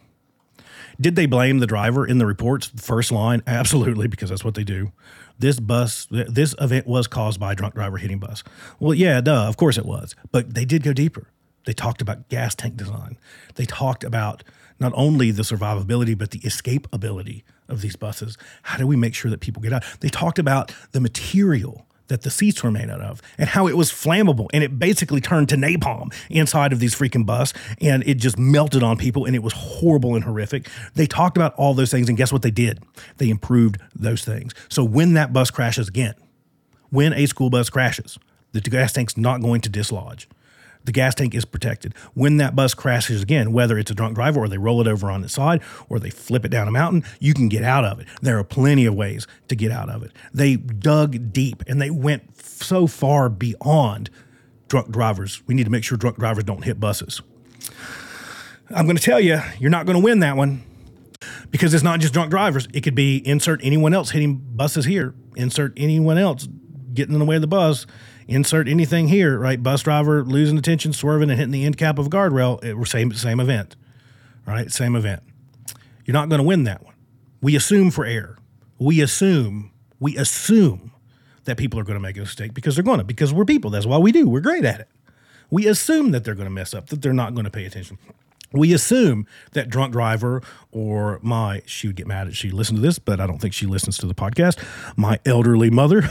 Did they blame the driver in the reports? First line, [laughs] absolutely, because that's what they do. This bus, this event was caused by a drunk driver hitting bus. Well, yeah, duh, of course it was. But they did go deeper. They talked about gas tank design. They talked about not only the survivability, but the escapability of these buses. How do we make sure that people get out? They talked about the material that the seats were made out of and how it was flammable and it basically turned to napalm inside of these freaking bus and it just melted on people and it was horrible and horrific. They talked about all those things and guess what they did? They improved those things. So when that bus crashes again, when a school bus crashes, the gas tank's not going to dislodge. The gas tank is protected. When that bus crashes again, whether it's a drunk driver or they roll it over on its side or they flip it down a mountain, you can get out of it. There are plenty of ways to get out of it. They dug deep and they went so far beyond drunk drivers. We need to make sure drunk drivers don't hit buses. I'm going to tell you, you're not going to win that one because it's not just drunk drivers. It could be insert anyone else hitting buses here, insert anyone else getting in the way of the bus, insert anything here, right? Bus driver losing attention, swerving, and hitting the end cap of a guardrail. It same same event, right? Same event. You're not going to win that one. We assume for error. We assume. We assume that people are going to make a mistake because they're going to because we're people. That's why we do. We're great at it. We assume that they're going to mess up, that they're not going to pay attention. We assume that drunk driver or my she would get mad if she listened to this, but I don't think she listens to the podcast. My elderly mother [laughs]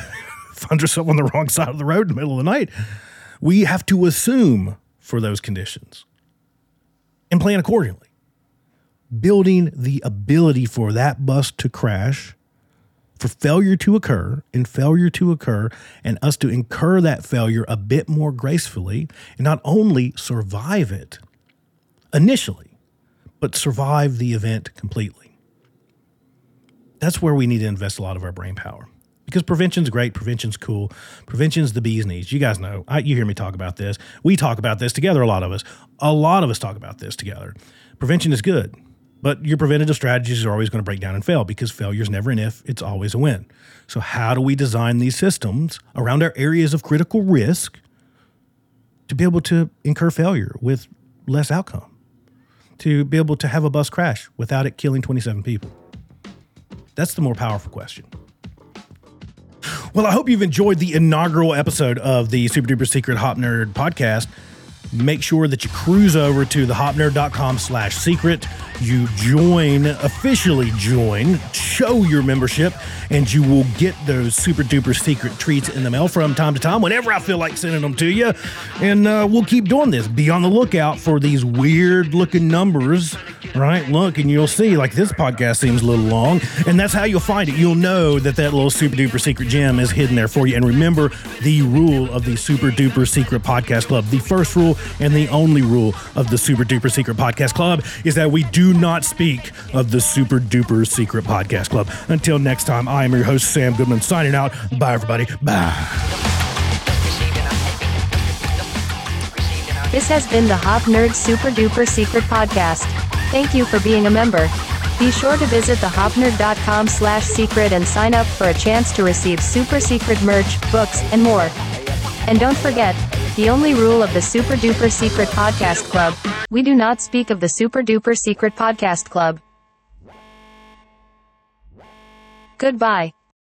finds yourself on the wrong side of the road in the middle of the night. We have to assume for those conditions and plan accordingly. Building the ability for that bus to crash, for failure to occur, and failure to occur, and us to incur that failure a bit more gracefully, and not only survive it initially, but survive the event completely. That's where we need to invest a lot of our brain power because prevention's great. Prevention's cool. Prevention's the bee's knees. You guys know. I, you hear me talk about this. We talk about this together. A lot of us. A lot of us talk about this together. Prevention is good, but your preventative strategies are always going to break down and fail because failure is never an if. It's always a win. So how do we design these systems around our areas of critical risk to be able to incur failure with less outcome? To be able to have a bus crash without it killing 27 people? That's the more powerful question. Well, I hope you've enjoyed the inaugural episode of the Super Duper Secret Hop Nerd podcast. Make sure that you cruise over to thehopnerd.com slash secret. You join, officially join, show your membership, and you will get those super duper secret treats in the mail from time to time whenever I feel like sending them to you. And uh, we'll keep doing this. Be on the lookout for these weird looking numbers, right? Look, and you'll see like this podcast seems a little long, and that's how you'll find it. You'll know that that little super duper secret gem is hidden there for you. And remember the rule of the super duper secret podcast club. The first rule and the only rule of the super duper secret podcast club is that we do not speak of the super duper secret podcast club. Until next time, I am your host, Sam Goodman, signing out. Bye, everybody. Bye. This has been the Hop Nerd Super Duper Secret Podcast. Thank you for being a member. Be sure to visit thehopnerd.com slash secret and sign up for a chance to receive super secret merch, books, and more. And don't forget, the only rule of the Super Duper Secret Podcast Club, we do not speak of the Super Duper Secret Podcast Club. Goodbye.